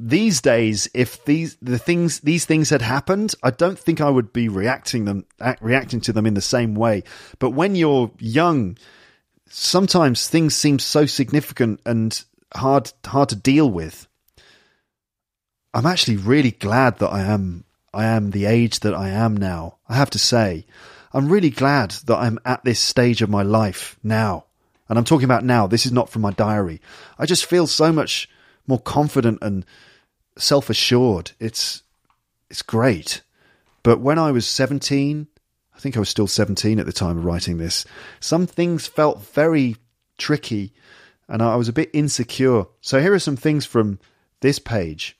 These days, if these the things these things had happened, I don't think I would be reacting them reacting to them in the same way. But when you're young, sometimes things seem so significant and hard hard to deal with. I'm actually really glad that I am I am the age that I am now. I have to say, I'm really glad that I'm at this stage of my life now. And I'm talking about now. This is not from my diary. I just feel so much more confident and self assured. It's it's great. But when I was 17, I think I was still 17 at the time of writing this, some things felt very tricky and I was a bit insecure. So here are some things from this page.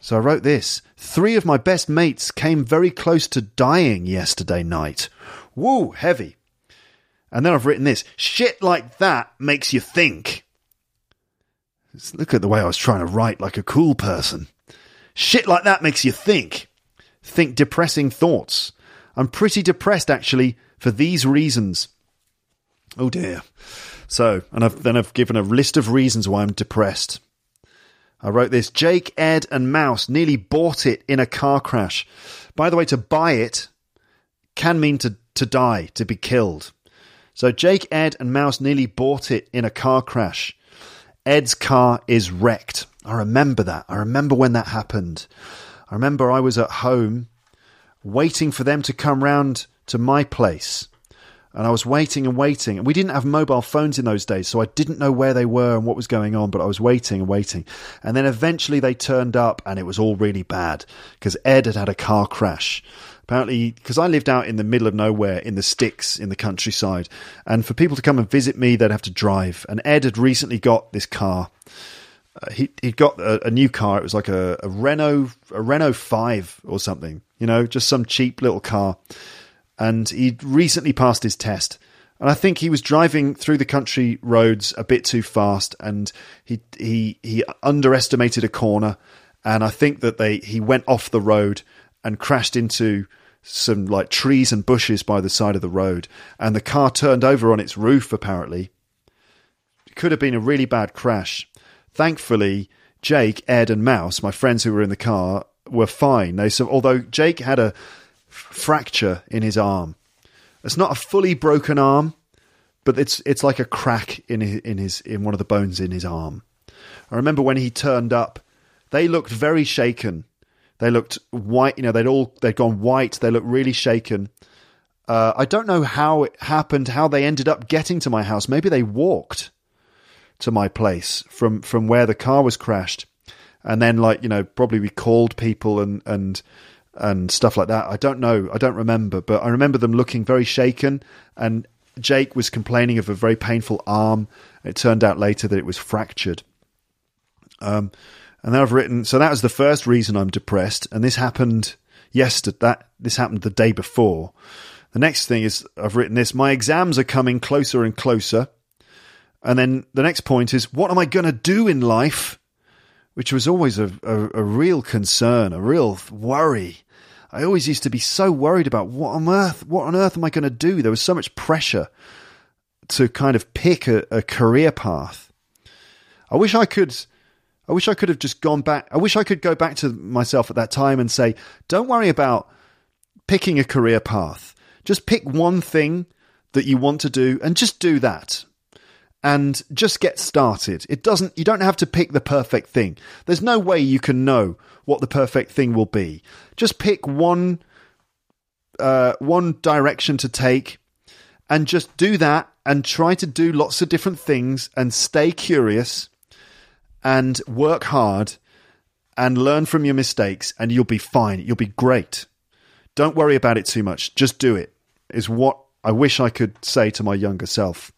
So I wrote this. Three of my best mates came very close to dying yesterday night. Woo, heavy. And then I've written this shit like that makes you think. Look at the way I was trying to write like a cool person. Shit like that makes you think. Think depressing thoughts. I'm pretty depressed actually for these reasons. Oh dear. So, and I've, then I've given a list of reasons why I'm depressed. I wrote this Jake, Ed, and Mouse nearly bought it in a car crash. By the way, to buy it can mean to, to die, to be killed. So Jake, Ed, and Mouse nearly bought it in a car crash. Ed's car is wrecked. I remember that. I remember when that happened. I remember I was at home waiting for them to come round to my place. And I was waiting and waiting. And we didn't have mobile phones in those days, so I didn't know where they were and what was going on, but I was waiting and waiting. And then eventually they turned up and it was all really bad because Ed had had a car crash. Apparently, because I lived out in the middle of nowhere in the sticks in the countryside. And for people to come and visit me, they'd have to drive. And Ed had recently got this car. Uh, he he got a, a, new car. It was like a, a Renault a Renault Five or something. You know, just some cheap little car and he'd recently passed his test. And I think he was driving through the country roads a bit too fast, and he he he underestimated a corner, and I think that they he went off the road and crashed into some like trees and bushes by the side of the road, and the car turned over on its roof. Apparently, it could have been a really bad crash. Thankfully, Jake, Ed, and Mouse, my friends who were in the car, were fine. They so although Jake had a fracture in his arm. It's not a fully broken arm, but it's it's like a crack in in his in one of the bones in his arm. I remember when he turned up, they looked very shaken. They looked white, you know, they'd all they'd gone white. They looked really shaken. Uh, I don't know how it happened, how they ended up getting to my house. Maybe they walked to my place from from where the car was crashed, and then like you know probably we called people and and and stuff like that. I don't know. I don't remember, but I remember them looking very shaken. And Jake was complaining of a very painful arm. It turned out later that it was fractured. Um, and then I've written. So that was the first reason I'm depressed, and this happened yesterday. That this happened the day before. The next thing is I've written this. My exams are coming closer and closer. And then the next point is, what am I going to do in life? Which was always a, a, a real concern, a real worry. I always used to be so worried about what on earth, what on earth am I going to do? There was so much pressure to kind of pick a, a career path. I wish I could. I wish I could have just gone back. I wish I could go back to myself at that time and say, don't worry about picking a career path. Just pick one thing that you want to do and just do that. And just get started. It doesn't, you don't have to pick the perfect thing. There's no way you can know what the perfect thing will be. Just pick one uh, one direction to take and just do that and try to do lots of different things and stay curious and work hard and learn from your mistakes and you'll be fine. You'll be great. Don't worry about it too much. Just do it, is what I wish I could say to my younger self.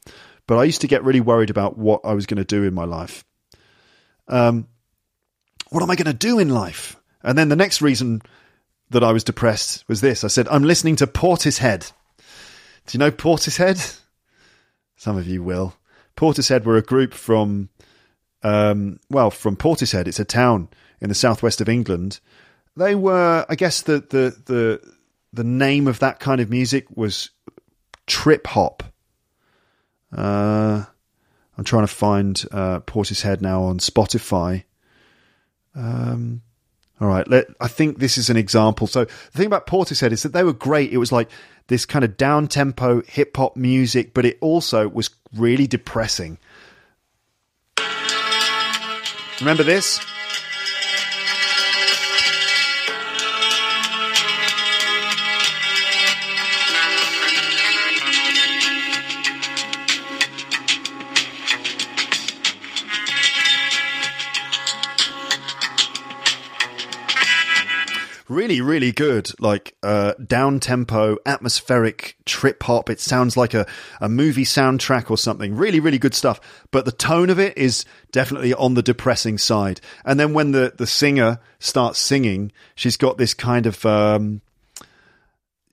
But I used to get really worried about what I was going to do in my life. Um, what am I going to do in life? And then the next reason that I was depressed was this. I said, I'm listening to Portishead. Do you know Portishead? Some of you will. Portishead were a group from, um, well, from Portishead. It's a town in the southwest of England. They were, I guess, the the the the name of that kind of music was trip hop. Uh, I'm trying to find uh, Portishead now on Spotify. Um, all right, let, I think this is an example. So the thing about Portishead is that they were great. It was like this kind of down tempo hip hop music, but it also was really depressing. Remember this? Really, really good, like uh, down tempo, atmospheric trip hop. It sounds like a, a movie soundtrack or something. Really, really good stuff. But the tone of it is definitely on the depressing side. And then when the, the singer starts singing, she's got this kind of, um,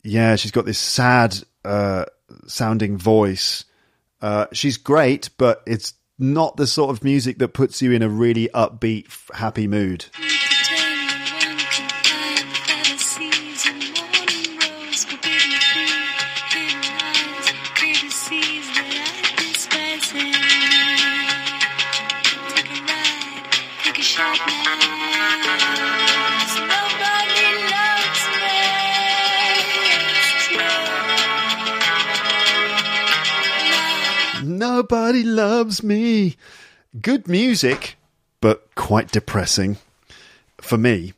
yeah, she's got this sad uh, sounding voice. Uh, she's great, but it's not the sort of music that puts you in a really upbeat, happy mood. Nobody loves me. Good music, but quite depressing for me.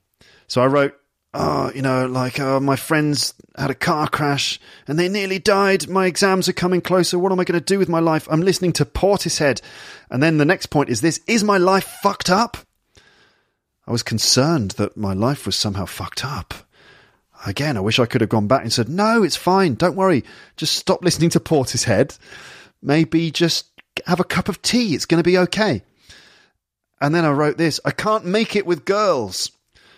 So I wrote, oh, you know, like uh, my friends had a car crash and they nearly died. My exams are coming closer. What am I going to do with my life? I'm listening to Portishead. And then the next point is this Is my life fucked up? I was concerned that my life was somehow fucked up. Again, I wish I could have gone back and said, No, it's fine. Don't worry. Just stop listening to Portishead. Maybe just have a cup of tea. It's going to be okay. And then I wrote this I can't make it with girls.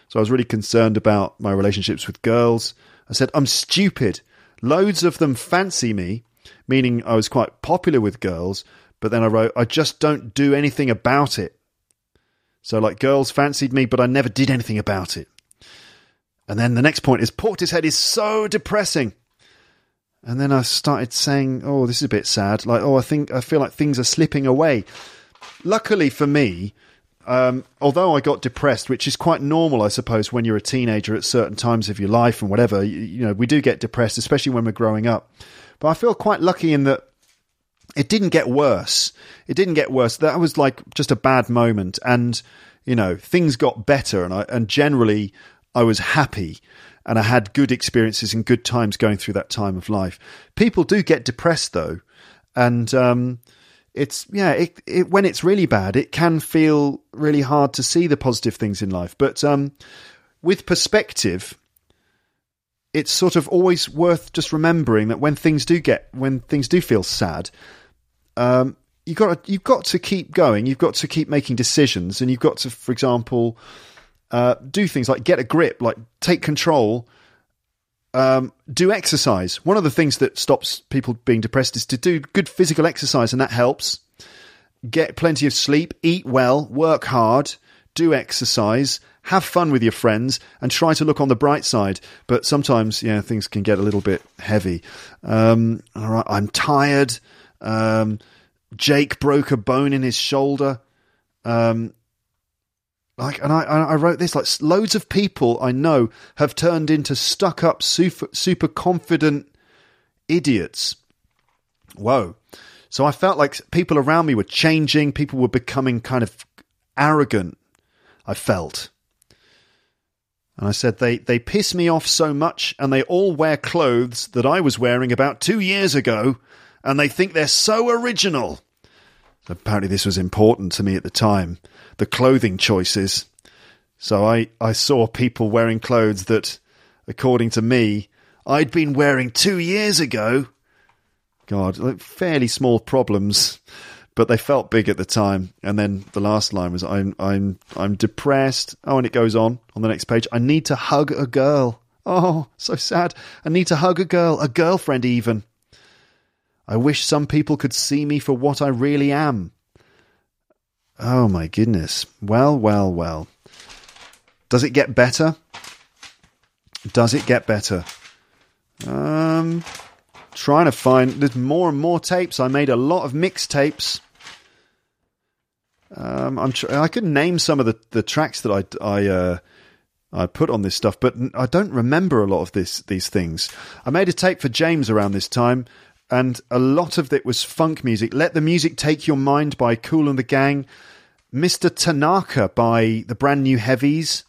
So I was really concerned about my relationships with girls. I said, I'm stupid. Loads of them fancy me, meaning I was quite popular with girls. But then I wrote, I just don't do anything about it. So, like, girls fancied me, but I never did anything about it. And then the next point is Portishead is so depressing. And then I started saying, "Oh, this is a bit sad. Like, oh, I think I feel like things are slipping away." Luckily for me, um, although I got depressed, which is quite normal, I suppose, when you're a teenager at certain times of your life and whatever, you, you know, we do get depressed, especially when we're growing up. But I feel quite lucky in that it didn't get worse. It didn't get worse. That was like just a bad moment, and you know, things got better, and I and generally I was happy and I had good experiences and good times going through that time of life. People do get depressed though, and um, it's yeah, it, it, when it's really bad, it can feel really hard to see the positive things in life. But um, with perspective, it's sort of always worth just remembering that when things do get when things do feel sad, um, you got you've got to keep going. You've got to keep making decisions, and you've got to, for example uh, do things like get a grip, like take control, um, do exercise. One of the things that stops people being depressed is to do good physical exercise, and that helps. Get plenty of sleep, eat well, work hard, do exercise, have fun with your friends, and try to look on the bright side. But sometimes, yeah, things can get a little bit heavy. Um, all right, I'm tired. Um, Jake broke a bone in his shoulder. Um, like, and I, I wrote this like loads of people I know have turned into stuck up, super, super confident idiots. Whoa. So I felt like people around me were changing, people were becoming kind of arrogant. I felt. And I said, they, they piss me off so much, and they all wear clothes that I was wearing about two years ago, and they think they're so original. Apparently, this was important to me at the time the clothing choices. So I, I saw people wearing clothes that, according to me, I'd been wearing two years ago. God, fairly small problems, but they felt big at the time. And then the last line was, "I'm I'm I'm depressed." Oh, and it goes on on the next page. I need to hug a girl. Oh, so sad. I need to hug a girl, a girlfriend even. I wish some people could see me for what I really am. Oh my goodness. Well, well, well. Does it get better? Does it get better? Um, trying to find. There's more and more tapes. I made a lot of mixtapes. Um, I'm. Tr- I could name some of the, the tracks that I I uh, I put on this stuff, but I don't remember a lot of this these things. I made a tape for James around this time, and a lot of it was funk music. Let the music take your mind by Kool and the Gang. Mr. Tanaka by the brand new Heavies.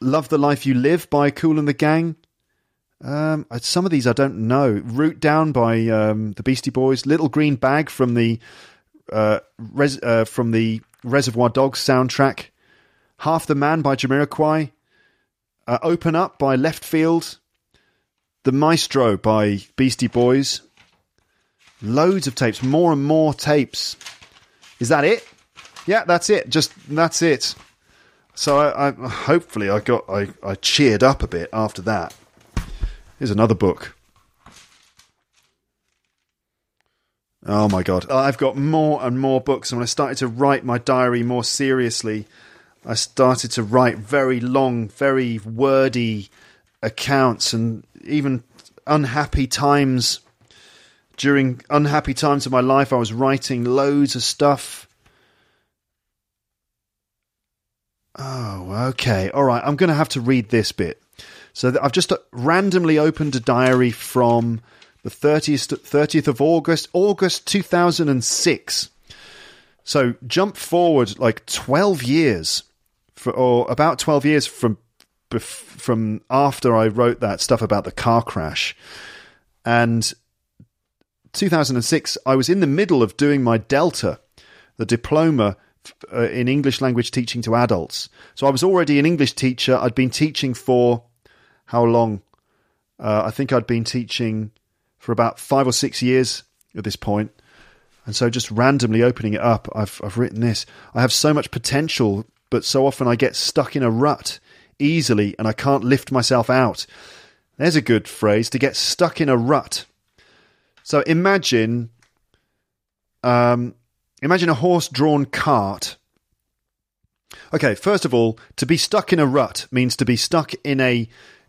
Love the Life You Live by Kool and the Gang. Um, some of these I don't know. Root Down by um, the Beastie Boys. Little Green Bag from the uh, res- uh, from the Reservoir Dogs soundtrack. Half the Man by Jamiroquai. Uh, Open Up by Leftfield. The Maestro by Beastie Boys. Loads of tapes, more and more tapes. Is that it? Yeah, that's it. Just that's it. So I, I hopefully I got I, I cheered up a bit after that. Here's another book. Oh my god. I've got more and more books and when I started to write my diary more seriously, I started to write very long, very wordy accounts and even unhappy times during unhappy times of my life I was writing loads of stuff. Oh, okay. All right. I'm going to have to read this bit. So I've just uh, randomly opened a diary from the 30th, 30th of August, August 2006. So jump forward like 12 years, for, or about 12 years from from after I wrote that stuff about the car crash. And 2006, I was in the middle of doing my Delta, the diploma uh, in English language teaching to adults. So I was already an English teacher. I'd been teaching for how long? Uh, I think I'd been teaching for about five or six years at this point. And so just randomly opening it up, I've, I've written this. I have so much potential, but so often I get stuck in a rut easily and I can't lift myself out. There's a good phrase to get stuck in a rut. So imagine, um, imagine a horse-drawn cart. Okay, first of all, to be stuck in a rut means to be stuck in a,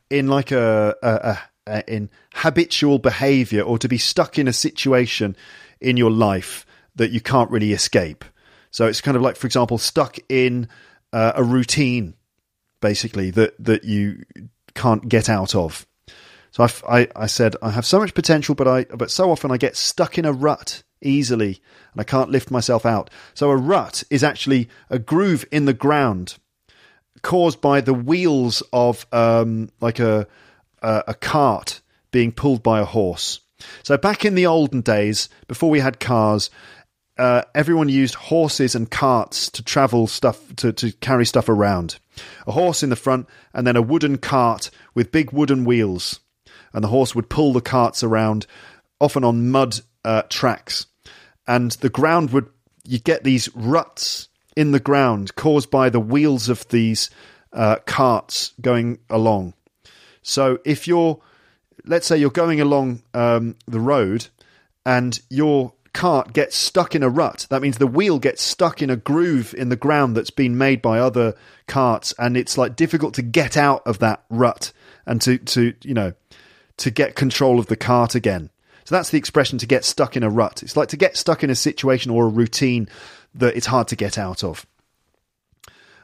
in like a, a, a uh, in habitual behavior or to be stuck in a situation in your life that you can't really escape. So it's kind of like, for example, stuck in uh, a routine, basically that that you can't get out of. So I, I, I said I have so much potential, but I but so often I get stuck in a rut easily, and I can't lift myself out. So a rut is actually a groove in the ground caused by the wheels of um, like a a, a cart being pulled by a horse. So back in the olden days, before we had cars, uh, everyone used horses and carts to travel stuff to, to carry stuff around. A horse in the front, and then a wooden cart with big wooden wheels, and the horse would pull the carts around, often on mud uh, tracks, and the ground would you get these ruts in the ground caused by the wheels of these uh, carts going along. So if you're, let's say you're going along um, the road and your cart gets stuck in a rut, that means the wheel gets stuck in a groove in the ground that's been made by other carts, and it's like difficult to get out of that rut and to to you know to get control of the cart again. So that's the expression to get stuck in a rut. It's like to get stuck in a situation or a routine that it's hard to get out of.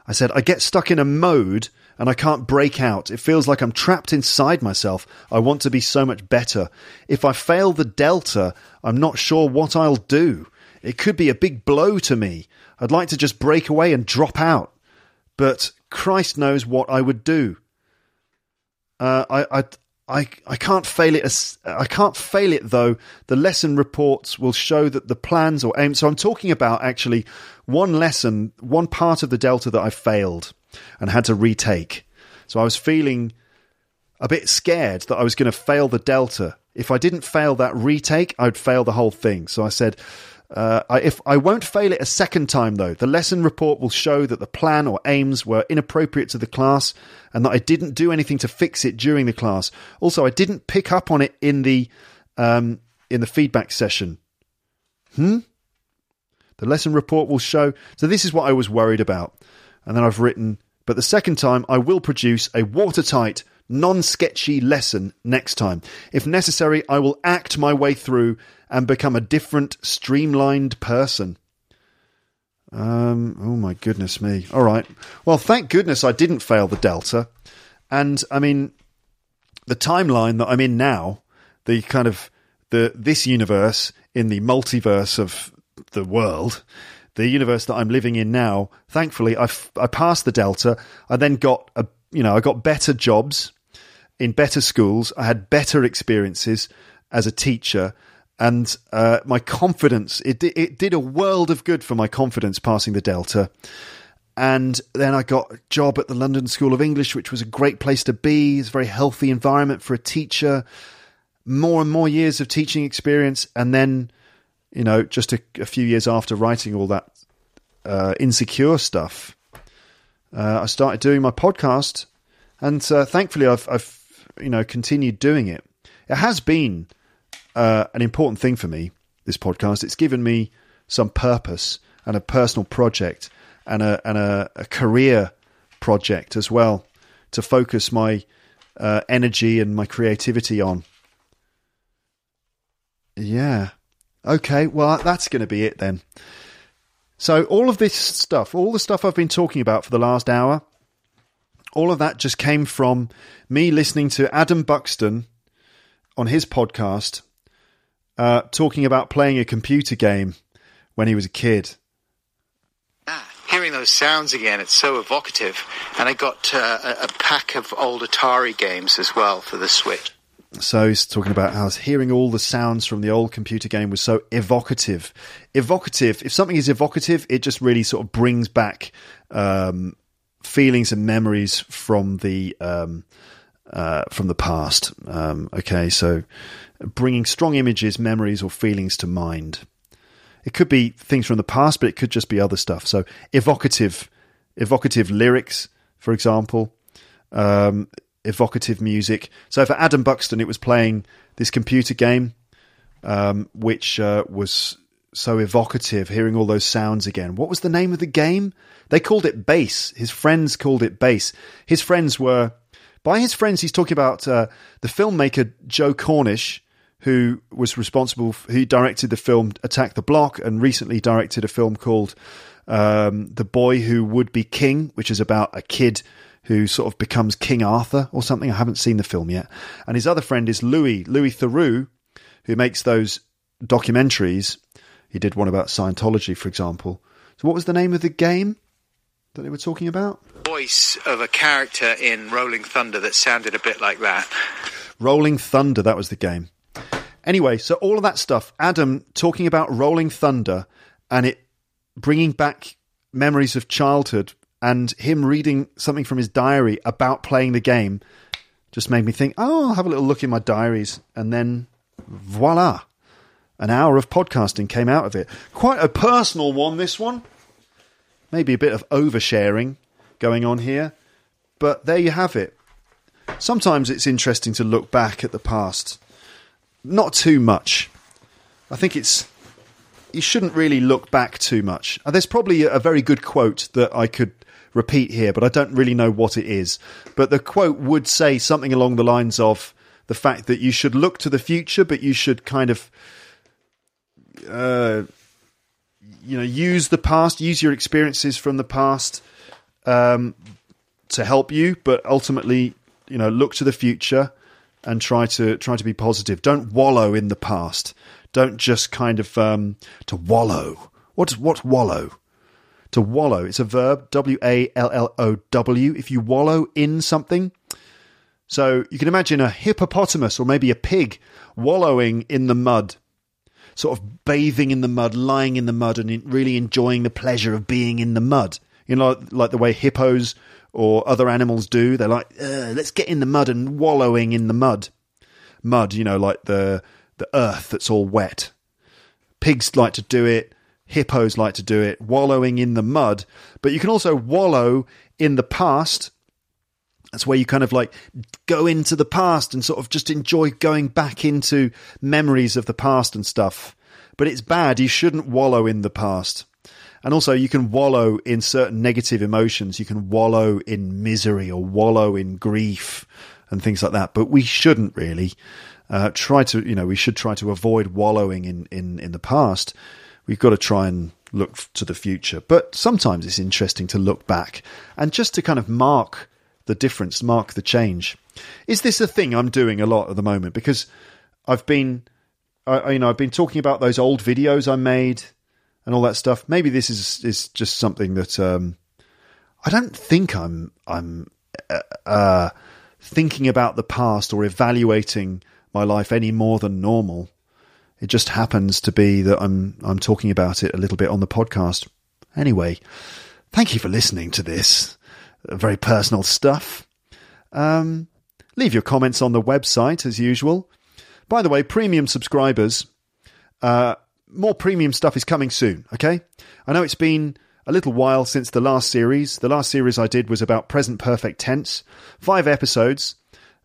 I said, I get stuck in a mode and I can't break out. It feels like I'm trapped inside myself. I want to be so much better. If I fail the Delta, I'm not sure what I'll do. It could be a big blow to me. I'd like to just break away and drop out. But Christ knows what I would do. Uh, I, I, I, I can't fail it. As, I can't fail it though. The lesson reports will show that the plans or aims. So I'm talking about actually one lesson, one part of the Delta that I failed and had to retake. So I was feeling a bit scared that I was going to fail the Delta. If I didn't fail that retake, I'd fail the whole thing. So I said, uh, I, if I won't fail it a second time, though, the lesson report will show that the plan or aims were inappropriate to the class, and that I didn't do anything to fix it during the class. Also, I didn't pick up on it in the um, in the feedback session. Hmm. The lesson report will show. So this is what I was worried about. And then I've written, but the second time I will produce a watertight, non sketchy lesson next time. If necessary, I will act my way through and become a different, streamlined person. Um, oh my goodness me. All right. Well, thank goodness I didn't fail the Delta. And I mean, the timeline that I'm in now, the kind of the this universe in the multiverse of the world, the universe that I'm living in now, thankfully, I I passed the Delta. I then got a you know I got better jobs in better schools. I had better experiences as a teacher, and uh, my confidence it it did a world of good for my confidence passing the Delta. And then I got a job at the London School of English, which was a great place to be. It's a very healthy environment for a teacher. More and more years of teaching experience, and then you know, just a, a few years after writing all that uh, insecure stuff, uh, I started doing my podcast, and uh, thankfully, I've, I've, you know continued doing it. It has been uh, an important thing for me. This podcast. It's given me some purpose and a personal project and a and a, a career project as well to focus my uh, energy and my creativity on. Yeah. Okay, well, that's going to be it then. So, all of this stuff, all the stuff I've been talking about for the last hour, all of that just came from me listening to Adam Buxton on his podcast uh, talking about playing a computer game when he was a kid. Ah, hearing those sounds again, it's so evocative. And I got uh, a, pack of old Atari games as well for the Switch. So he's talking about how hearing all the sounds from the old computer game was so evocative. Evocative. If something is evocative, it just really sort of brings back um, feelings and memories from the um, uh, from the past. Um, okay, so bringing strong images, memories, or feelings to mind. It could be things from the past, but it could just be other stuff. So evocative, evocative lyrics, for example. Um, evocative music. So for Adam Buxton, it was playing this computer game, um, which uh, was so evocative, hearing all those sounds again. What was the name of the game? They called it Bass. His friends called it Bass. His friends were, by his friends, he's talking about uh, the filmmaker Joe Cornish, who was responsible, for, he directed the film Attack the Block and recently directed a film called um, The Boy Who Would Be King, which is about a kid who sort of becomes King Arthur or something. I haven't seen the film yet. And his other friend is Louis, Louis Theroux, who makes those documentaries. He did one about Scientology, for example. So, what was the name of the game that they were talking about? Voice of a character in Rolling Thunder that sounded a bit like that. Rolling Thunder, that was the game. Anyway, so all of that stuff, Adam talking about Rolling Thunder and it bringing back memories of childhood and him reading something from his diary about playing the game just made me think, oh, I'll have a little look in my diaries. And then voila, an hour of podcasting came out of it. Quite a personal one, this one. Maybe a bit of oversharing going on here. But there you have it. Sometimes it's interesting to look back at the past. Not too much. I think it's. You shouldn't really look back too much. Uh, there's probably a very good quote that I could repeat here, but I don't really know what it is. But the quote would say something along the lines of the fact that you should look to the future, but you should kind of, uh, you know, use the past, use your experiences from the past um, to help you, but ultimately, you know, look to the future and try to try to be positive. Don't wallow in the past. Don't just kind of um, to wallow. What's what wallow? to wallow. It's a verb, W A L L O W. If you wallow in something. So you can imagine a hippopotamus or maybe a pig wallowing in the mud, sort of bathing in the mud, lying in the mud, and really enjoying the pleasure of being in the mud. You know, like the way hippos or other animals do. They're like, let's get in the mud and wallowing in the mud. Mud, you know, like the the earth that's all wet. Pigs like to do it hippos like to do it, wallowing in the mud. But you can also wallow in the past. That's where you kind of like go into the past and sort of just enjoy going back into memories of the past and stuff. But it's bad. You shouldn't wallow in the past. And also, you can wallow in certain negative emotions. You can wallow in misery or wallow in grief and things like that. But we shouldn't really uh, try to, you know, we should try to avoid wallowing in, in, in the past we've got to try and look to the future. But sometimes it's interesting to look back and just to kind of mark the difference, mark the change. Is this a thing I'm doing a lot at the moment? Because I've been, I, you know, I've been talking about those old videos I made and all that stuff. Maybe this is is just something that um, I don't think I'm I'm uh, uh, thinking about the past or evaluating my life any more than normal. It just happens to be that I'm I'm talking about it a little bit on the podcast. Anyway, thank you for listening to this very personal stuff. Um, leave your comments on the website as usual. By the way, premium subscribers, uh, more premium stuff is coming soon. Okay, I know it's been a little while since the last series. The last series I did was about present perfect tense, five episodes.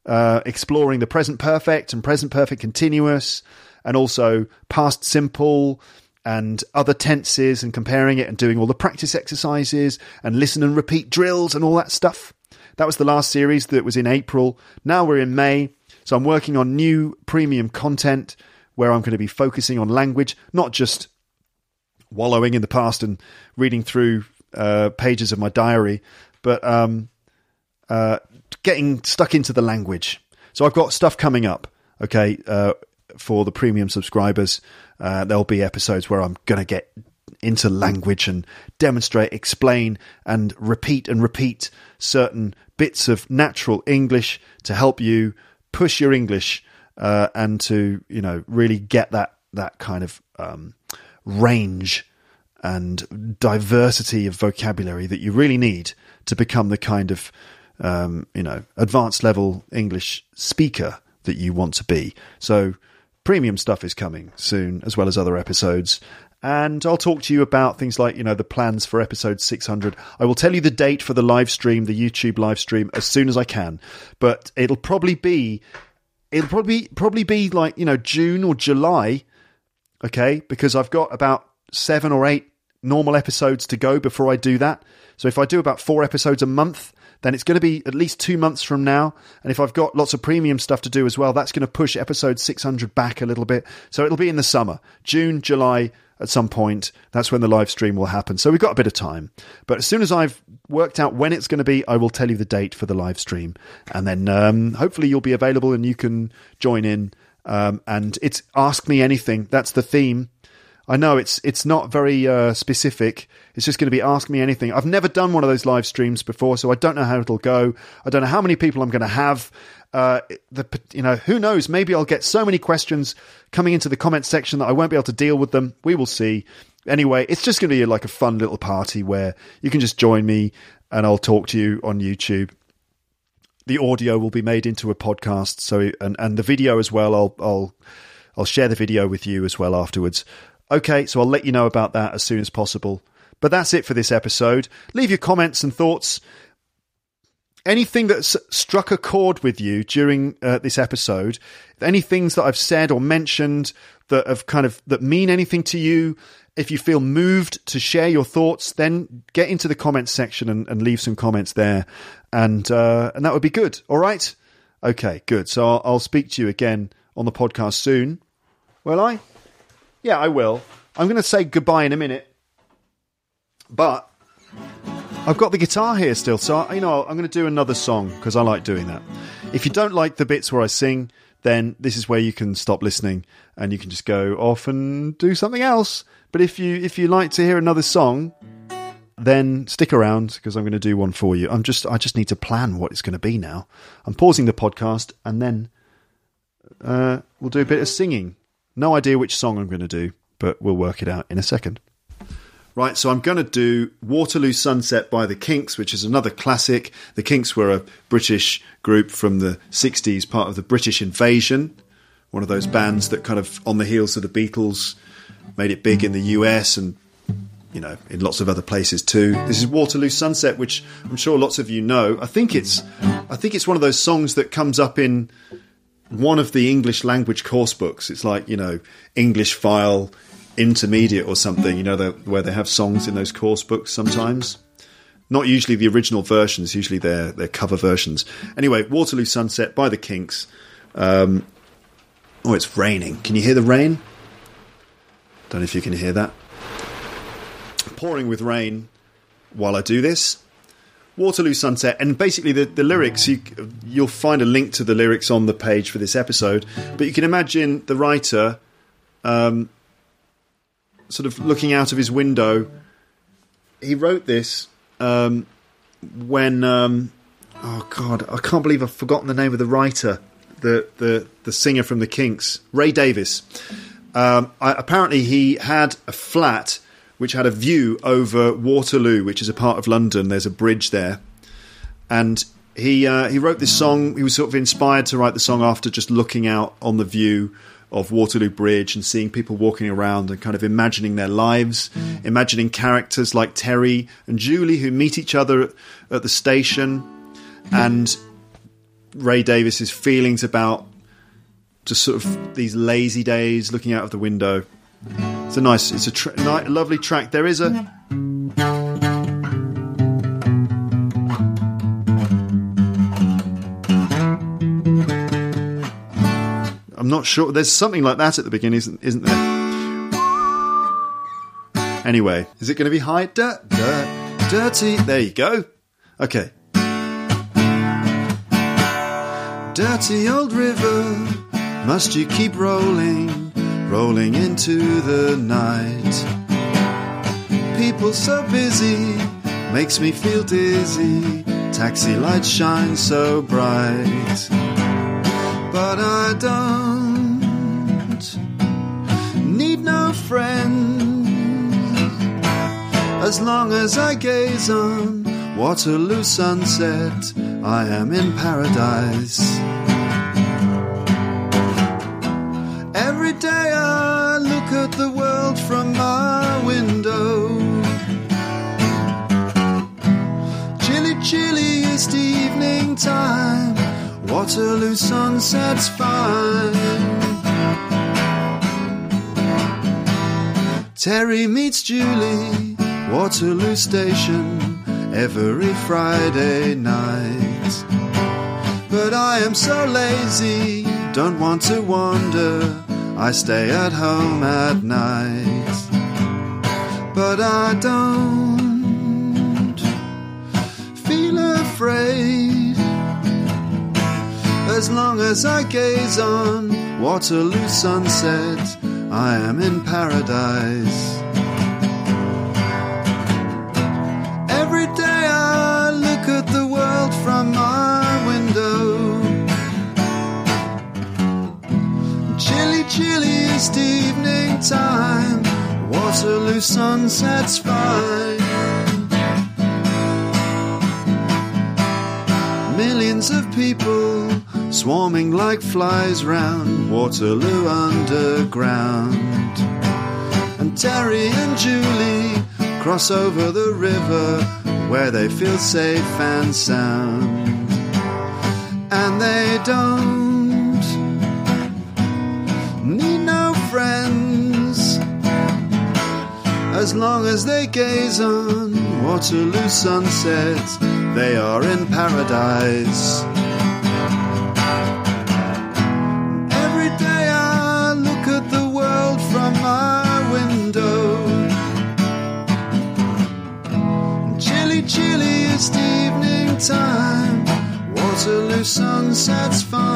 Uh, exploring the present perfect and present perfect continuous, and also past simple and other tenses and comparing it and doing all the practice exercises and listen and repeat drills and all that stuff. That was the last series that was in April. Now we're in May. So I'm working on new premium content where I'm going to be focusing on language, not just wallowing in the past and reading through uh, pages of my diary, but um, uh, getting stuck into the language. So I've got stuff coming up, okay, uh, for the premium subscribers. Uh, there'll be episodes where I'm going to get into language and demonstrate, explain, and repeat and repeat certain bits of natural English to help you push your English uh, and to you know really get that that kind of um, range and diversity of vocabulary that you really need to become the kind of um, you know advanced level English speaker that you want to be. So premium stuff is coming soon, as well as other episodes. And I'll talk to you about things like, you know, the plans for episode 600. I will tell you the date for the live stream, the YouTube live stream, as soon as I can. But it'll probably be, it'll probably probably be like, you know, June or July. Okay, because I've got about seven or eight normal episodes to go before I do that. So if I do about four episodes a month, then it's going to be at least two months from now. And if I've got lots of premium stuff to do as well, that's going to push episode 600 back a little bit. So it'll be in the summer, June, July, at some point. That's when the live stream will happen. So we've got a bit of time. But as soon as I've worked out when it's going to be, I will tell you the date for the live stream. And then um, hopefully you'll be available and you can join in. Um, and it's Ask Me Anything. That's the theme. I know it's it's not very uh, specific. It's just going to be ask me anything. I've never done one of those live streams before, so I don't know how it'll go. I don't know how many people I'm going to have. Uh, the you know who knows? Maybe I'll get so many questions coming into the comment section that I won't be able to deal with them. We will see. Anyway, it's just going to be like a fun little party where you can just join me and I'll talk to you on YouTube. The audio will be made into a podcast, so and and the video as well. I'll I'll I'll share the video with you as well afterwards. Okay, so I'll let you know about that as soon as possible. But that's it for this episode. Leave your comments and thoughts. Anything that's struck a chord with you during uh, this episode, any things that I've said or mentioned that have kind of that mean anything to you, if you feel moved to share your thoughts, then get into the comments section and, and leave some comments there, and uh, and that would be good. All right, okay, good. So I'll, I'll speak to you again on the podcast soon. Will I? Yeah, I will. I'm going to say goodbye in a minute, but I've got the guitar here still, so you know I'm going to do another song because I like doing that. If you don't like the bits where I sing, then this is where you can stop listening and you can just go off and do something else. But if you if you like to hear another song, then stick around because I'm going to do one for you. I'm just I just need to plan what it's going to be now. I'm pausing the podcast and then uh, we'll do a bit of singing no idea which song I'm going to do, but we'll work it out in a second. Right, so I'm going to do Waterloo Sunset by the Kinks, which is another classic. The Kinks were a British group from the 60s, part of the British invasion, one of those bands that kind of, on the heels of the Beatles, made it big in the US and, you know, in lots of other places too. This is Waterloo Sunset, which I'm sure lots of you know. I think it's, I think it's one of those songs that comes up in one of the English language course books. It's like you know English file intermediate or something. You know the, where they have songs in those course books sometimes. Not usually the original versions. Usually their their cover versions. Anyway, Waterloo Sunset by the Kinks. Um, oh, it's raining. Can you hear the rain? Don't know if you can hear that. Pouring with rain while I do this. Waterloo Sunset, and basically the, the lyrics you you'll find a link to the lyrics on the page for this episode. But you can imagine the writer, um, sort of looking out of his window. He wrote this um, when um, oh god, I can't believe I've forgotten the name of the writer, the the the singer from the Kinks, Ray Davies. Um, I, apparently, he had a flat which had a view over Waterloo, which is a part of London. There's a bridge there, and he uh, he wrote this song. He was sort of inspired to write the song after just looking out on the view of Waterloo Bridge and seeing people walking around and kind of imagining their lives, imagining characters like Terry and Julie who meet each other at the station, and Ray Davies's feelings about just sort of these lazy days looking out of the window. It's a nice, it's a ni- lovely track. There is a. I'm not sure. There's something like that at the beginning, isn't, isn't there? Anyway, is it going to be high? Dirt, dirt, dirty. There you go. Okay. Dirty old river, must you keep rolling, rolling into the night? People so busy, makes me feel dizzy. Taxi lights shine so bright. But I don't need no friend as long as I gaze on Waterloo sunset, I am in paradise. Time, Waterloo sunset's fine. Terry meets Julie, Waterloo Station, every Friday night. But I am so lazy, don't want to wander, I stay at home at night. But I don't feel afraid as long as I gaze on Waterloo sunset. I am in paradise. Every day I look at the world from my window. Chilly, chilliest evening time. Waterloo sunset's fine. Millions of people swarming like flies round Waterloo Underground. And Terry and Julie cross over the river where they feel safe and sound. And they don't need no friends as long as they gaze on Waterloo sunset. They are in paradise. that's fun.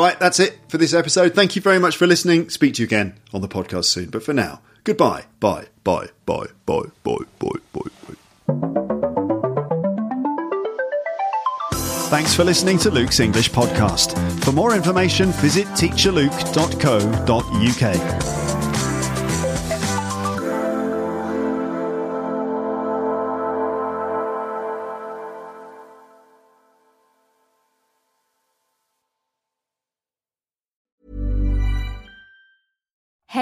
Right, that's it for this episode. Thank you very much for listening. Speak to you again on the podcast soon. But for now, goodbye. Bye, bye, bye, bye, bye, bye, bye, bye. Thanks for listening to Luke's English podcast. For more information, visit teacherluke.co.uk.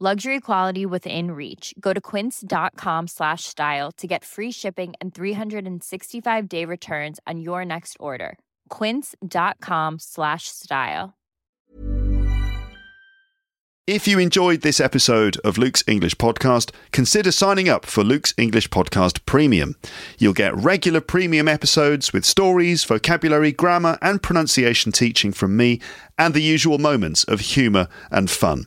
Luxury quality within reach. Go to quince.com slash style to get free shipping and 365 day returns on your next order. Quince.com slash style. If you enjoyed this episode of Luke's English Podcast, consider signing up for Luke's English Podcast Premium. You'll get regular premium episodes with stories, vocabulary, grammar, and pronunciation teaching from me, and the usual moments of humour and fun.